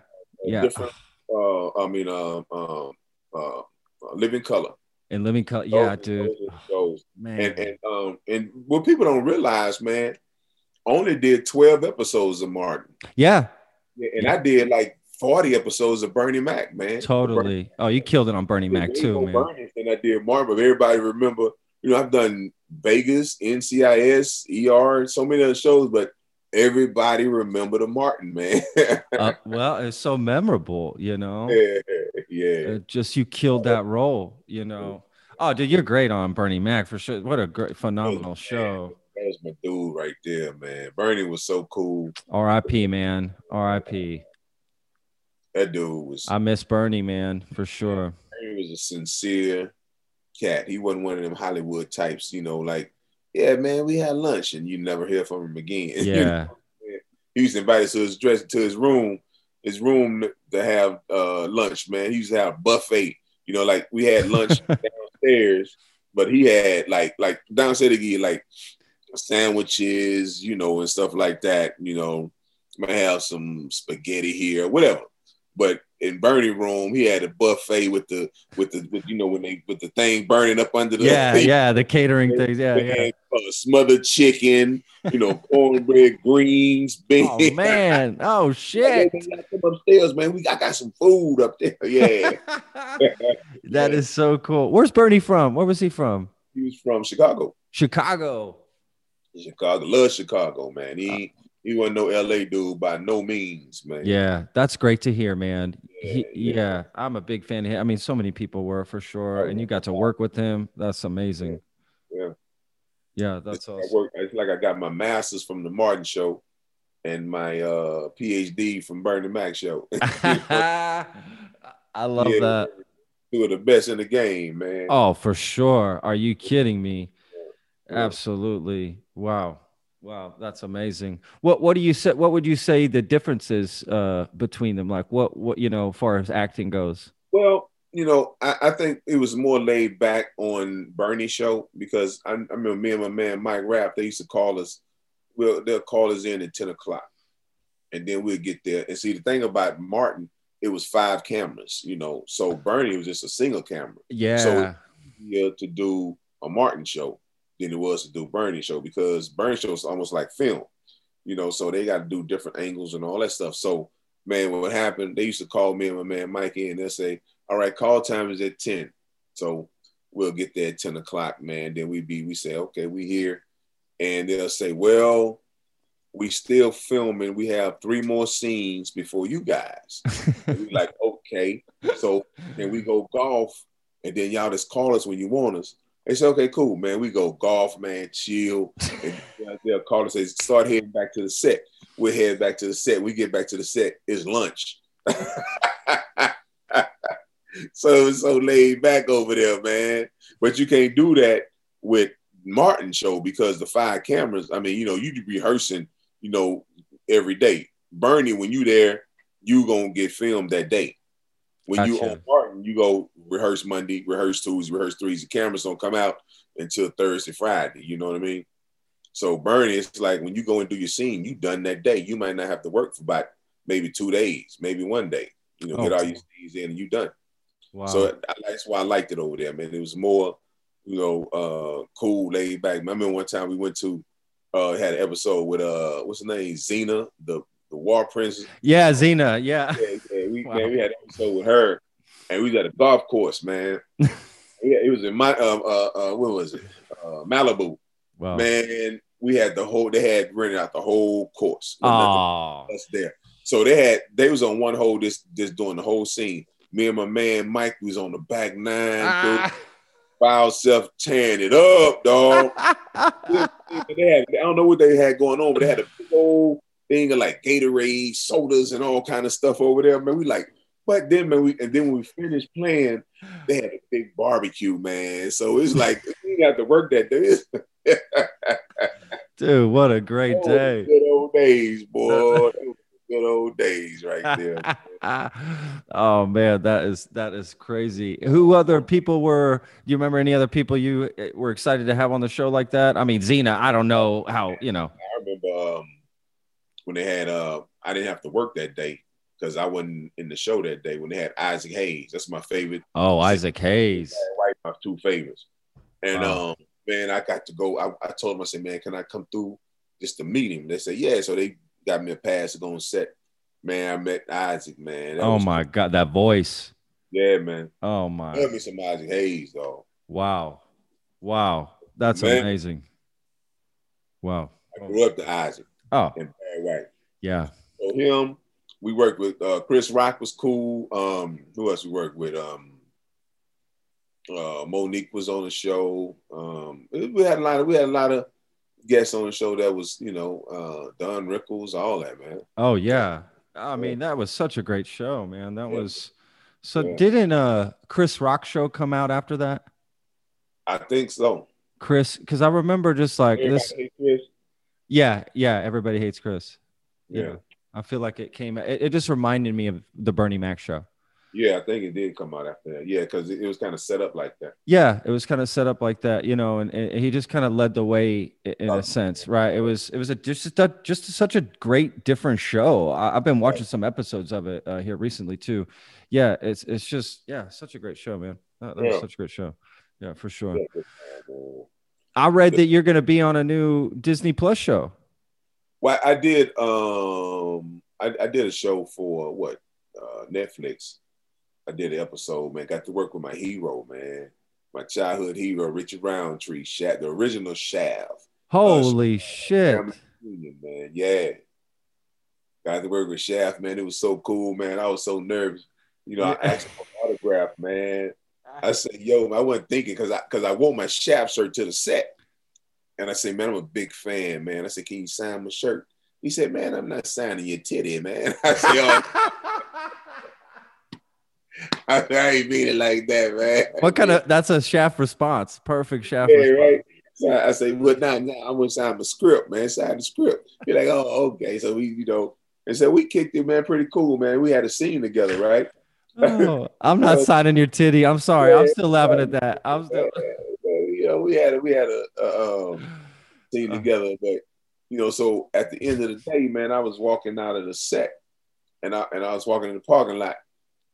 Yeah. Different. Uh, I mean, um, um, uh, uh, Living Color. And Living Color. Yeah, Those- dude. those Those. Man. And and um and what people don't realize, man, only did twelve episodes of Martin, yeah, Yeah, and I did like forty episodes of Bernie Mac, man. totally. Oh, you killed it on Bernie Mac too, man. Bernie than I did Martin, but everybody remember. You know, I've done Vegas, NCIS, ER, so many other shows, but everybody remember the Martin, man. Uh, well, it's so memorable, you know. yeah, yeah. Uh, just you killed that role, you know. Oh, dude, you're great on Bernie Mac for sure. What a great, phenomenal show. That was my dude right there, man. Bernie was so cool. R.I.P. Man. R.I.P. That dude was. I miss Bernie, man, for sure. He was a sincere cat. He wasn't one of them Hollywood types, you know, like, yeah, man, we had lunch and you never hear from him again. You Yeah. know? He used to invite us to his dress to his room, his room to have uh, lunch, man. He used to have a buffet. You know, like we had lunch downstairs, but he had like like downstairs he get like sandwiches, you know, and stuff like that. You know, might have some spaghetti here, whatever. But in Bernie room, he had a buffet with the with the with, you know when they with the thing burning up under the Yeah, yeah, the catering things. Yeah, yeah. uh, smothered chicken, you know, cornbread, greens, beans. Oh man. Oh shit. Upstairs, man. We I got some food up there. Yeah, that is so cool. Where's Bernie from? Where was he from? he was from Chicago. Chicago. Chicago, love Chicago, man. He he wasn't no LA dude by no means, man. Yeah, that's great to hear, man. He, Yeah, yeah, yeah. I'm a big fan of him. I mean, so many people were for sure, and you got to work with him. That's amazing. Yeah. Yeah, that's It's, I awesome. work, it's like I got my master's from the Martin Show, and my uh, PhD from Bernie Mac Show. I love Yeah. that. Two of the best in the game, man. Oh, for sure. Are you kidding me? Yeah. Absolutely. Wow. Wow, that's amazing. What what do you say what would you say the differences uh between them? Like what what you know, as far as acting goes? Well, you know, I, I think it was more laid back on Bernie's show because I, I remember me and my man Mike Rapp, they used to call us, well, they'll call us in at 10 o'clock. And then we'll get there. And see, the thing about Martin, it was five cameras, you know. So Bernie was just a single camera. Yeah. easier to do a Martin show than it was to do Bernie show because Bernie show is almost like film, you know. So they got to do different angles and all that stuff. So man, what happened? They used to call me and my man Mike and They'll say, "All right, call time is at 10. So we'll get there at ten o'clock, man. Then we be we say, okay, we here, and they'll say, well. We still filming. We have three more scenes before you guys. We like, okay. So then we go golf, and then y'all just call us when you want us. They said, okay, cool, man. We go golf, man, chill. And they'll call and say, start heading back to the set. We head back to the set. We get back to the set. It's lunch. so it's so laid back over there, man. But you can't do that with Martin show because the five cameras. I mean, you know, you be rehearsing, you know, every day. Bernie, when you there, you gonna get filmed that day. When you Gotcha. on Martin, you go rehearse Monday, rehearse Tuesday, rehearse Thursday. The cameras don't come out until Thursday, Friday. You know what I mean? So Bernie, it's like when you go and do your scene, you done that day. You might not have to work for about maybe two days, maybe one day. You know, Oh. get all your scenes in and you done. Wow. So that's why I liked it over there, man. It was more, you know, uh, cool, laid back. I remember one time we went to uh had an episode with uh what's her name? Xena, the the war princess. yeah, Xena. Yeah. Yeah, Wow. man, we had an episode with her, and we was at a golf course, man. yeah, it was in my um uh, uh what was it? Uh, Malibu, Wow. man. We had the whole. They had rented out the whole course. Oh. us there. So they had they was on one hole just just doing the whole scene. Me and my man Mike was on the back nine, dude, by ourselves tearing it up, dog. they had, I don't know what they had going on, but they had a big old thing of like Gatorade, sodas, and all kind of stuff over there. Man, we like, but then man, we and then when we finished playing, they had a big barbecue, man. So it's like we got to work that day. Dude, what a great Oh, day. Good old days, boy. Good old days, right there. oh man, that is that is crazy. Who other people were? Do you remember any other people you uh, were excited to have on the show like that? I mean, Xena. I don't know how you know. I remember um, when they had uh, I didn't have to work that day because I wasn't in the show that day. When they had Isaac Hayes, that's my favorite. Oh, Isaac Hayes. Right, my two favorites. And Wow. um, man, I got to go. I, I told them, I said, man, can I come through just to meet him? They said, yeah. So they got me a pass to go on set. Man, I met Isaac. Man, That Oh my God, that voice. yeah, man. Oh my. Love me some Isaac Hayes, though. Wow. Wow. That's Man. amazing. Wow. I grew up to Isaac Oh, in Bad Right. yeah. So him, we worked with uh, Chris Rock was cool. Um, who else we worked with? Um, uh, Mo'Nique was on the show. Um, we had a lot of we had a lot of guests on the show that was you know uh, Don Rickles, all that man. Oh yeah. I mean, that was such a great show, man. That Yeah. was so Yeah. didn't uh Chris Rock show come out after that? I think so. Chris, because I remember just like Everybody this. Yeah, yeah. Everybody hates Chris. Yeah. Yeah. I feel like it came. It, it just reminded me of the Bernie Mac show. Yeah, I think it did come out after that. Yeah, because it, it was kind of set up like that. Yeah, it was kind of set up like that, you know, and, and he just kind of led the way in Oh. a sense, right? It was it was a just a, just such a great different show. I, I've been watching some episodes of it uh, here recently too. Yeah, it's it's just yeah, such a great show, man. That, that was such a great show. Yeah, for sure. Yeah, good time, man. I read that you're going to be on a new Disney Plus show. Well, I did. Um, I, I did a show for what uh, Netflix. I did an episode, man. Got to work with my hero, man. My childhood hero, Richard Roundtree, Shaft, the original Shaft. Holy shit! Family man. Yeah. Got to work with Shaft, man. It was so cool, man. I was so nervous. You know, I asked for an autograph, man. I said, yo, I wasn't thinking because I because I wore my Shaft shirt to the set. And I said, man, I'm a big fan, man. I said, can you sign my shirt? He said, man, I'm not signing your titty, man. I said, oh, I, I ain't mean it like that, man. What kind of? That's a shaft response. Perfect shaft. Yeah, response. right. So I I say, well, now, now I'm gonna sign the script, man. Sign the script. You're like, oh, okay. So we, you know, and so we kicked it, man. Pretty cool, man. We had a scene together, right? Oh, I'm not signing your titty. I'm sorry. I'm still laughing at that. I'm still. you know, we had a, we had a, a um, scene Uh. together, but you know, so at the end of the day, man, I was walking out of the set, and I and I was walking in the parking lot,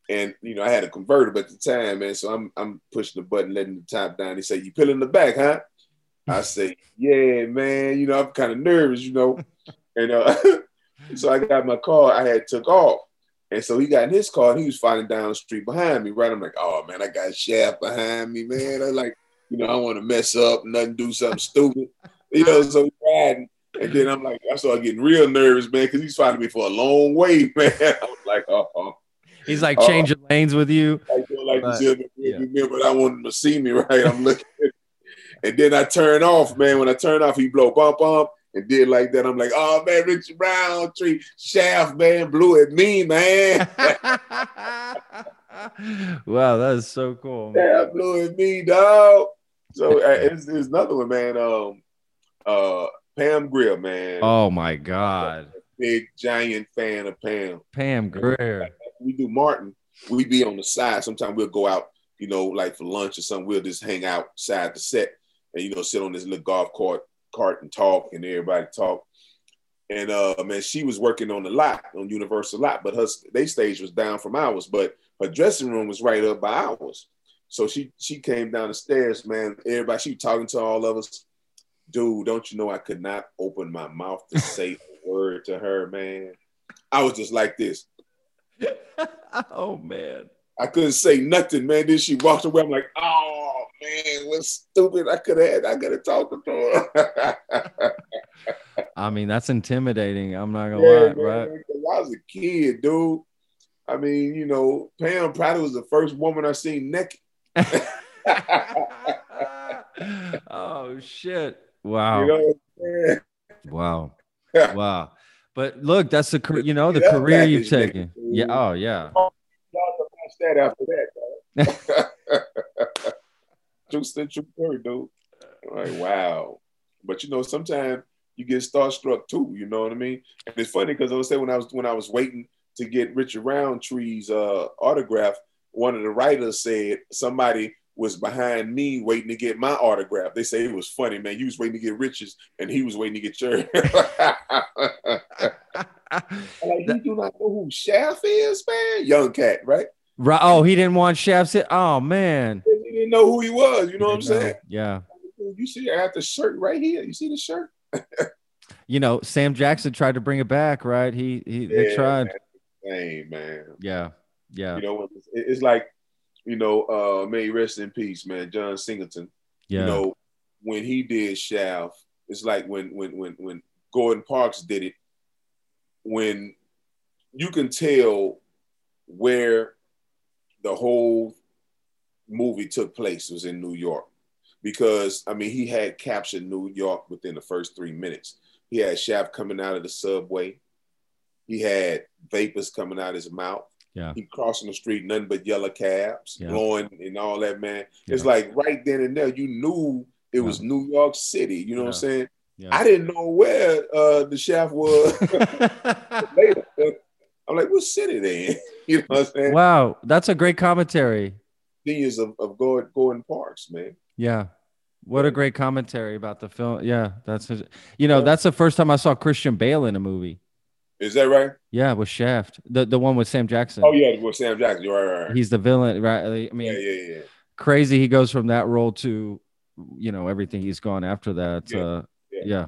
and you know, I had a convertible at the time, man. So I'm I'm pushing the button, letting the top down. He said, "You peeling the back, huh?" I say, "Yeah, man. You know, I'm kind of nervous, you know." And uh, so I got my car. I had took off. And so he got in his car and he was fighting down the street behind me, right? I'm like, oh man, I got Shaft behind me, man. I like, you know, I want to mess up, nothing, do something stupid. You know, so riding. And then I'm like, I started getting real nervous, man, because he's fighting me for a long way, man. I was like, oh. He's like changing lanes with you. I feel like But, is yeah. yeah. but I want him to see me, right? I'm looking. and then I turn off, man. When I turn off, he blow bump bump and did like that. I'm like, oh man, Richard Roundtree shaft, man, blew at me, man. wow, that is so cool. man. yeah, blew at me, dog. So uh, it's, it's another one, man. Um, uh, Pam Grier, man. Oh my God, Big giant fan of Pam. Pam Grier. we do Martin, we be on the side. Sometimes we'll go out, you know, like for lunch or something. We'll just hang out side the set and you know sit on this little golf court cart and talk, and everybody talk. And uh, man, she was working on the lot on Universal lot, but her they stage was down from ours, but her dressing room was right up by ours. So she she came down the stairs, man. Everybody, she was talking to all of us. Dude, don't you know I could not open my mouth to say a word to her, man. I was just like this. oh man. I couldn't say nothing, man. Then she walked away. I'm like, oh man, what's stupid. I could have I could have talked to her. I mean, that's intimidating. I'm not gonna Yeah, lie, man, right? I was a kid, dude. I mean, you know, Pam probably was the first woman I seen naked. oh shit! Wow, You know, yeah. wow, wow. But look, that's the you know the That career you've taken. Yeah. Oh yeah. Y'all can watch that after that, dog. True true story, dude. Like, wow. But you know, sometimes you get starstruck too. You know what I mean? And it's funny because I was saying when I was when I was waiting to get Richard Roundtree's uh, autograph, one of the writers said somebody was behind me waiting to get my autograph. They say it was funny, man. You was waiting to get Richard's, and he was waiting to get yours. like, you do not know who Shaft is, man. Young cat, right? Right. Oh, he didn't want Shafts. It. Oh man. He didn't know who he was. You know what I'm saying? Yeah. You see, I have the shirt right here. You see the shirt? You know, Sam Jackson tried to bring it back, right? He he they tried. man. Hey, man. Yeah. Yeah. You know, it's, it's like, you know, uh, may he rest in peace, man. John Singleton. Yeah. You know, when he did Shaft, it's like when when when when Gordon Parks did it. When you can tell where the whole movie took place was in New York, because I mean he had captured New York within the first three minutes. He had Shaft coming out of the subway. He had vapors coming out of his mouth. Yeah. He crossing the street, nothing but yellow cabs, Yeah. blowing and all that, man. It's like right then and there, you knew it was New York City. You know what I'm saying? Yeah. I didn't know where uh, the shaft was later. I'm like, what city they in? You know what I'm saying? wow, that's a great commentary. Genius of, of Gordon, Gordon Parks, man. Yeah. What a great commentary about the film. Yeah, that's his, you know, that's the first time I saw Christian Bale in a movie. Is that right? Yeah, with Shaft. The the one with Sam Jackson. Oh yeah, with Sam Jackson. You're right, right, right. He's the villain, right? I mean, yeah, yeah, yeah. crazy he goes from that role to you know, everything he's gone after that. Yeah, Uh yeah.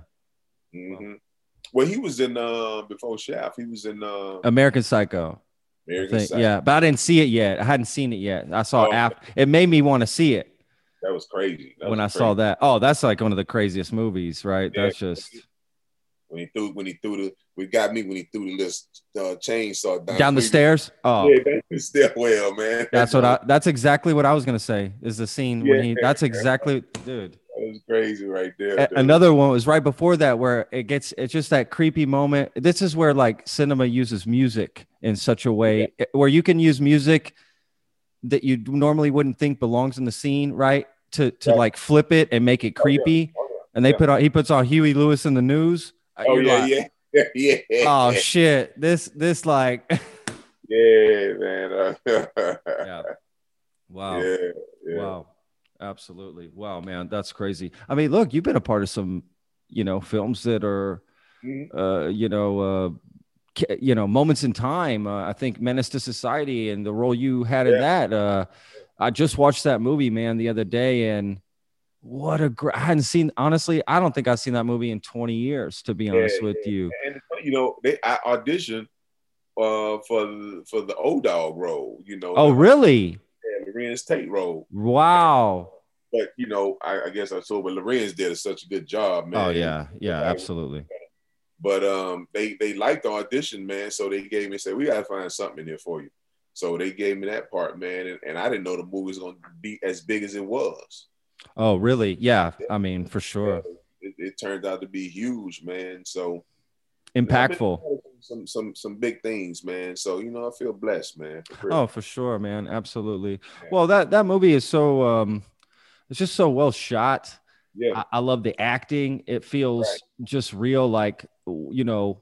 yeah. hmm Well, he was in uh before Shaft. He was in uh American Psycho. American think. Psycho. Yeah, but I didn't see it yet. I hadn't seen it yet. I saw Oh, after it made me want to see it That was crazy. That when I was saw that. Oh, that's like one of the craziest movies, right? Yeah. That's just when he threw when he threw the we got me when he threw the list uh, chainsaw down, down the stairs. Oh, Yeah, down the stairwell, man. that's what I that's exactly what I was gonna say. Is the scene when he that's exactly dude. That was crazy right there. Dude. another one was right before that where it gets it's just that creepy moment this is where like cinema uses music in such a way eh, where you can use music that you normally wouldn't think belongs in the scene right to to Right. like flip it and make it Oh, yeah. creepy Oh, yeah. and they Yeah. put on he puts on Huey Lewis and the News Uh, Oh you're yeah, like, yeah, yeah, yeah. oh shit this this like yeah, man. Uh, yeah wow yeah, yeah. Wow. Absolutely. Wow, man. That's crazy. I mean, look, you've been a part of some, you know, films that are, Mhm. uh, you know, uh, you know, moments in time. Uh, I think Menace II Society and the role you had in that. Uh, I just watched that movie, man, the other day, and what a great. I hadn't seen. Honestly, I don't think I've seen that movie in 20 years. To be honest Yeah, with you. And you know, they I auditioned uh, for for the O-Dog role. You know, Oh, really? Larenz Tate role. Wow. But you know, I, I guess I saw, but Larenz did such a good job, man. Oh yeah, yeah, absolutely. But um, they they liked the audition, man. So they gave me said we gotta find something in here for you. So they gave me that part, man, and, and I didn't know the movie was gonna be as big as it was. Oh, really? Yeah. I mean, for sure. It, it turned out to be huge, man. So you know, I've been Impactful. part of Some some some big things, man. So you know, I feel blessed, man. for. Oh, for sure, man. Absolutely. Yeah. Well, that that movie is so um it's just so well shot. yeah, I, I love the acting. It feels Right. just real like you know,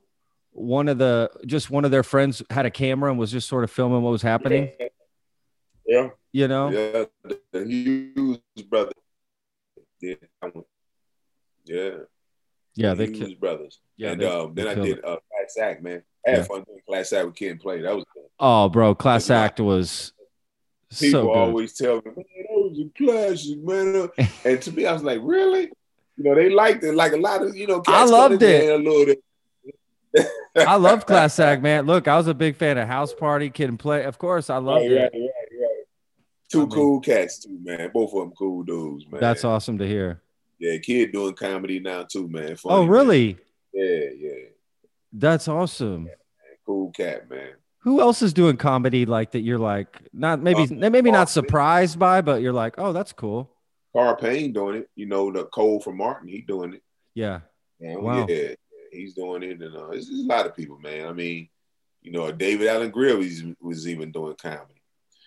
one of the just one of their friends had a camera and was just sort of filming what was happening, yeah, you know? yeah. The, Hughes brother did that one. Yeah, Yeah, the they Hughes ki- brothers. yeah, and they- um, then I did uh, Class Act, man. I had Yeah. fun doing Class Act with Kid and Play. That was cool. Oh, bro, Class Act was People so good. always tell me, man, that was a classic, man. and to me, I was like, really? You know, they liked it. Like a lot of, you know, I loved it. A little. I love Class Act, man. Look, I was a big fan of House Party, Kid and Play. Of course, I loved Right, it. right, right, right. Two I mean- cool cats too, man. Both of them cool dudes, man. That's awesome to hear. Yeah, kid doing comedy now too, man. Oh, Funny, Oh, man. really? Yeah, yeah. That's awesome. Cool cat, man. Who else is doing comedy like that? You're like not maybe Uh, maybe not surprised by, but you're like, oh, that's cool. Carl Payne doing it. You know, the Cole from Martin, he doing it. Yeah. Man, Wow. Yeah, he's doing it, and uh, it's, it's a lot of people, man. I mean, you know, David Alan Grier was, was even doing comedy.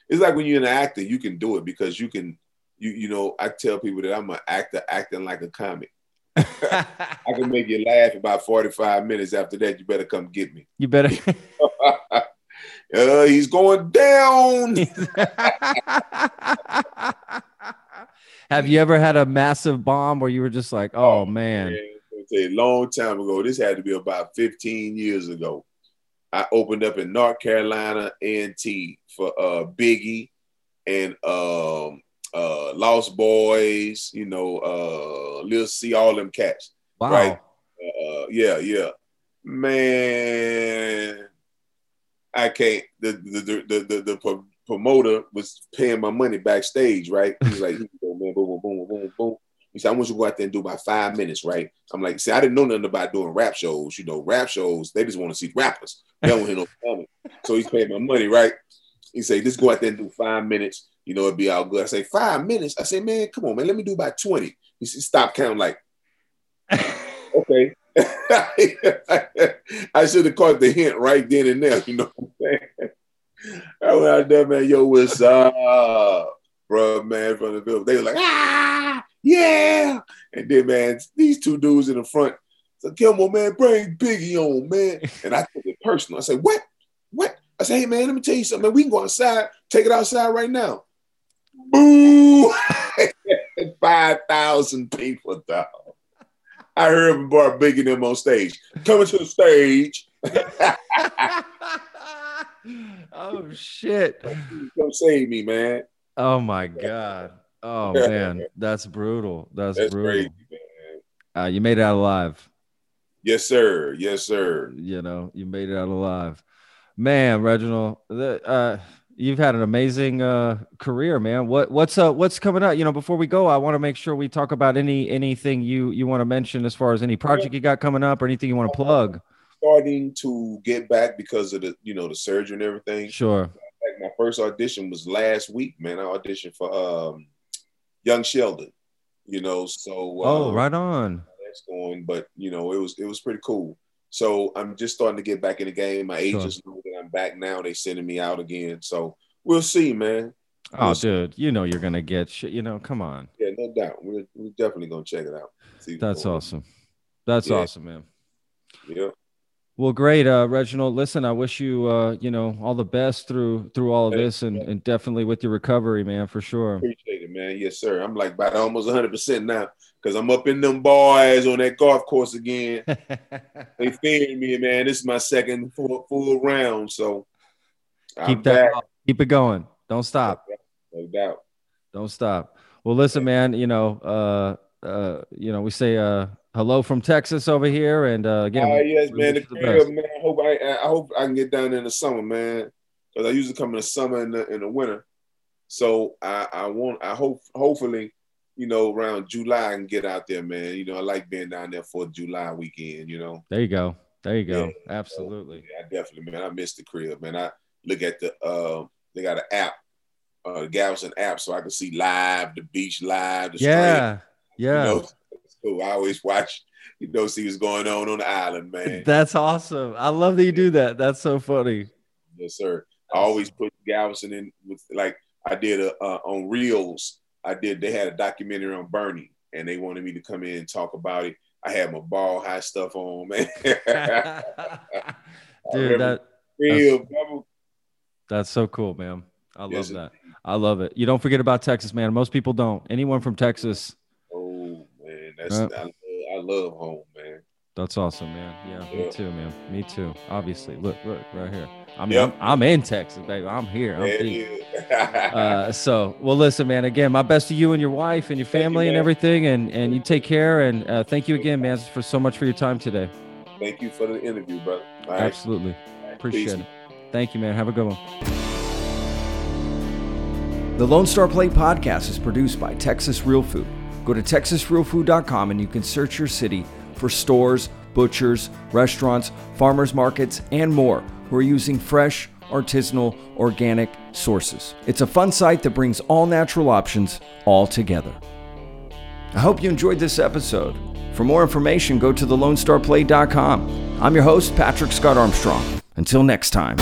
It's like when you're an actor, you can do it because you can. You you know, I tell people that I'm an actor acting like a comic. I can make you laugh about 45 minutes. After that, you better come get me. you better. uh, he's going down. Have you ever had a massive bomb where you were just like, oh man, Man, it's a long time ago. This had to be about 15 years ago. I opened up in North Carolina NT for uh Biggie and um uh Lost Boyz, you know, uh Lil C, all them cats. wow. Right. Uh yeah, yeah. Man, I can't the the the the, the, the pro- promoter was paying my money backstage, right? He's like, "Here you man, boom, boom, boom, boom, boom. He said, I want you to go out there and do about five minutes, right? I'm like, see, I didn't know nothing about doing rap shows. You know, rap shows, they just want to see rappers. They don't hear no comedy. So he's paying my money, right? He said, just go out there and do five minutes. You know, it'd be all good. I say, five minutes? I say, man, come on, man, let me do about 20. He said, stop counting like, okay. I should have caught the hint right then and there, you know what I'm saying? I went out there, man, yo, what's up? Bruh-Man, from the building. They were like, ah, yeah. And then, man, these two dudes in the front said, come on, man, bring Biggie on, man. And I took it personal. I said, what? What? I said, hey, man, let me tell you something, man. We can go outside, take it outside right now. Boo! 5,000 people, dog. I heard him bar Biggie them on stage. Coming to the stage. oh shit. Come save me, man. Oh my god. Oh man, that's brutal. That's, That's brutal. crazy, man. Uh, you made it out alive. Yes, sir. Yes, sir. You know, you made it out alive. Man, Reginald, the, uh, you've had an amazing uh, career, man. What what's uh what's coming up? You know, before we go, I want to make sure we talk about any anything you you want to mention as far as any project you got coming up or anything you want to plug. Starting to get back because of the, you know, the surgery and everything. Sure. Like my first audition was last week, man. I auditioned for um Young Sheldon, you know, so Oh, um, right on. that's going, but you know, it was it was pretty cool. So I'm just starting to get back in the game. My Sure. agents know that I'm back now. They sending me out again. So we'll see, man. Oh, We'll see. dude, you know you're gonna get shit. You know, come on. Yeah, no doubt. We're, we're definitely gonna check it out. That's awesome. That's Yeah. awesome, man. Yeah. Well, great, uh, Reginald. Listen, I wish you, uh, you know, all the best through through all of this, and, and definitely with your recovery, man, for sure. Appreciate it, man. Yes, sir. I'm like about almost 100 percent now because I'm up in them boys on that golf course again. they fearing me, man. This is my second full, full round, so I'm keep that, back, keep it going. Don't stop. no doubt. Don't stop. Well, listen, man. You know, uh, uh, you know, we say uh, hello from Texas over here, and uh, again, Ah, yes, man. The crib, man. I hope I, I hope I can get down there in the summer, man. Because I usually come in the summer and the, in the winter. So I, I want, I hope, hopefully, you know, around July I can get out there, man. You know, I like being down there for July weekend. You know, There you go. There you go. Yeah. Absolutely. yeah, I definitely, man. I miss the crib, man. I look at the, uh, they got an app, uh, the Galveston app, so I can see live the beach, live the stream. Yeah. Yeah. You know, cool. I always watch, you know, see what's going on on the island, man. That's awesome. I love that you do that. That's so funny. Yes, sir. I always put Galveston in with like I did a, uh, on Reels. I did. They had a documentary on Bernie, and they wanted me to come in and talk about it. I had my Ball High stuff on, man. Dude, that Real, brother. that's so cool, man. I love Yes, that. I love it. You don't forget about Texas, man. Most people don't. Anyone from Texas, that's Yeah. I, love, I love home, man. That's awesome, man. Yeah, Yeah. me too, man. Me too. Obviously, look, look right here. I'm Yep. I'm, I'm in Texas, baby. I'm here. I'm deep. yeah. Uh, so, well, listen, man. Again, my best to you and your wife and your Thank you, family and everything, and and you take care. And uh, thank you again, man, for so much for your time today. Thank you for the interview, brother. All right. Absolutely, appreciate Peace. it. Thank you, man. Have a good one. The Lone Star Plate podcast is produced by Texas Real Food. Go to texasrealfood.com and you can search your city for stores, butchers, restaurants, farmers markets, and more who are using fresh, artisanal, organic sources. It's a fun site that brings all natural options all together. I hope you enjoyed this episode. For more information, go to thelonestarplate.com. I'm your host, Patrick Scott Armstrong. Until next time.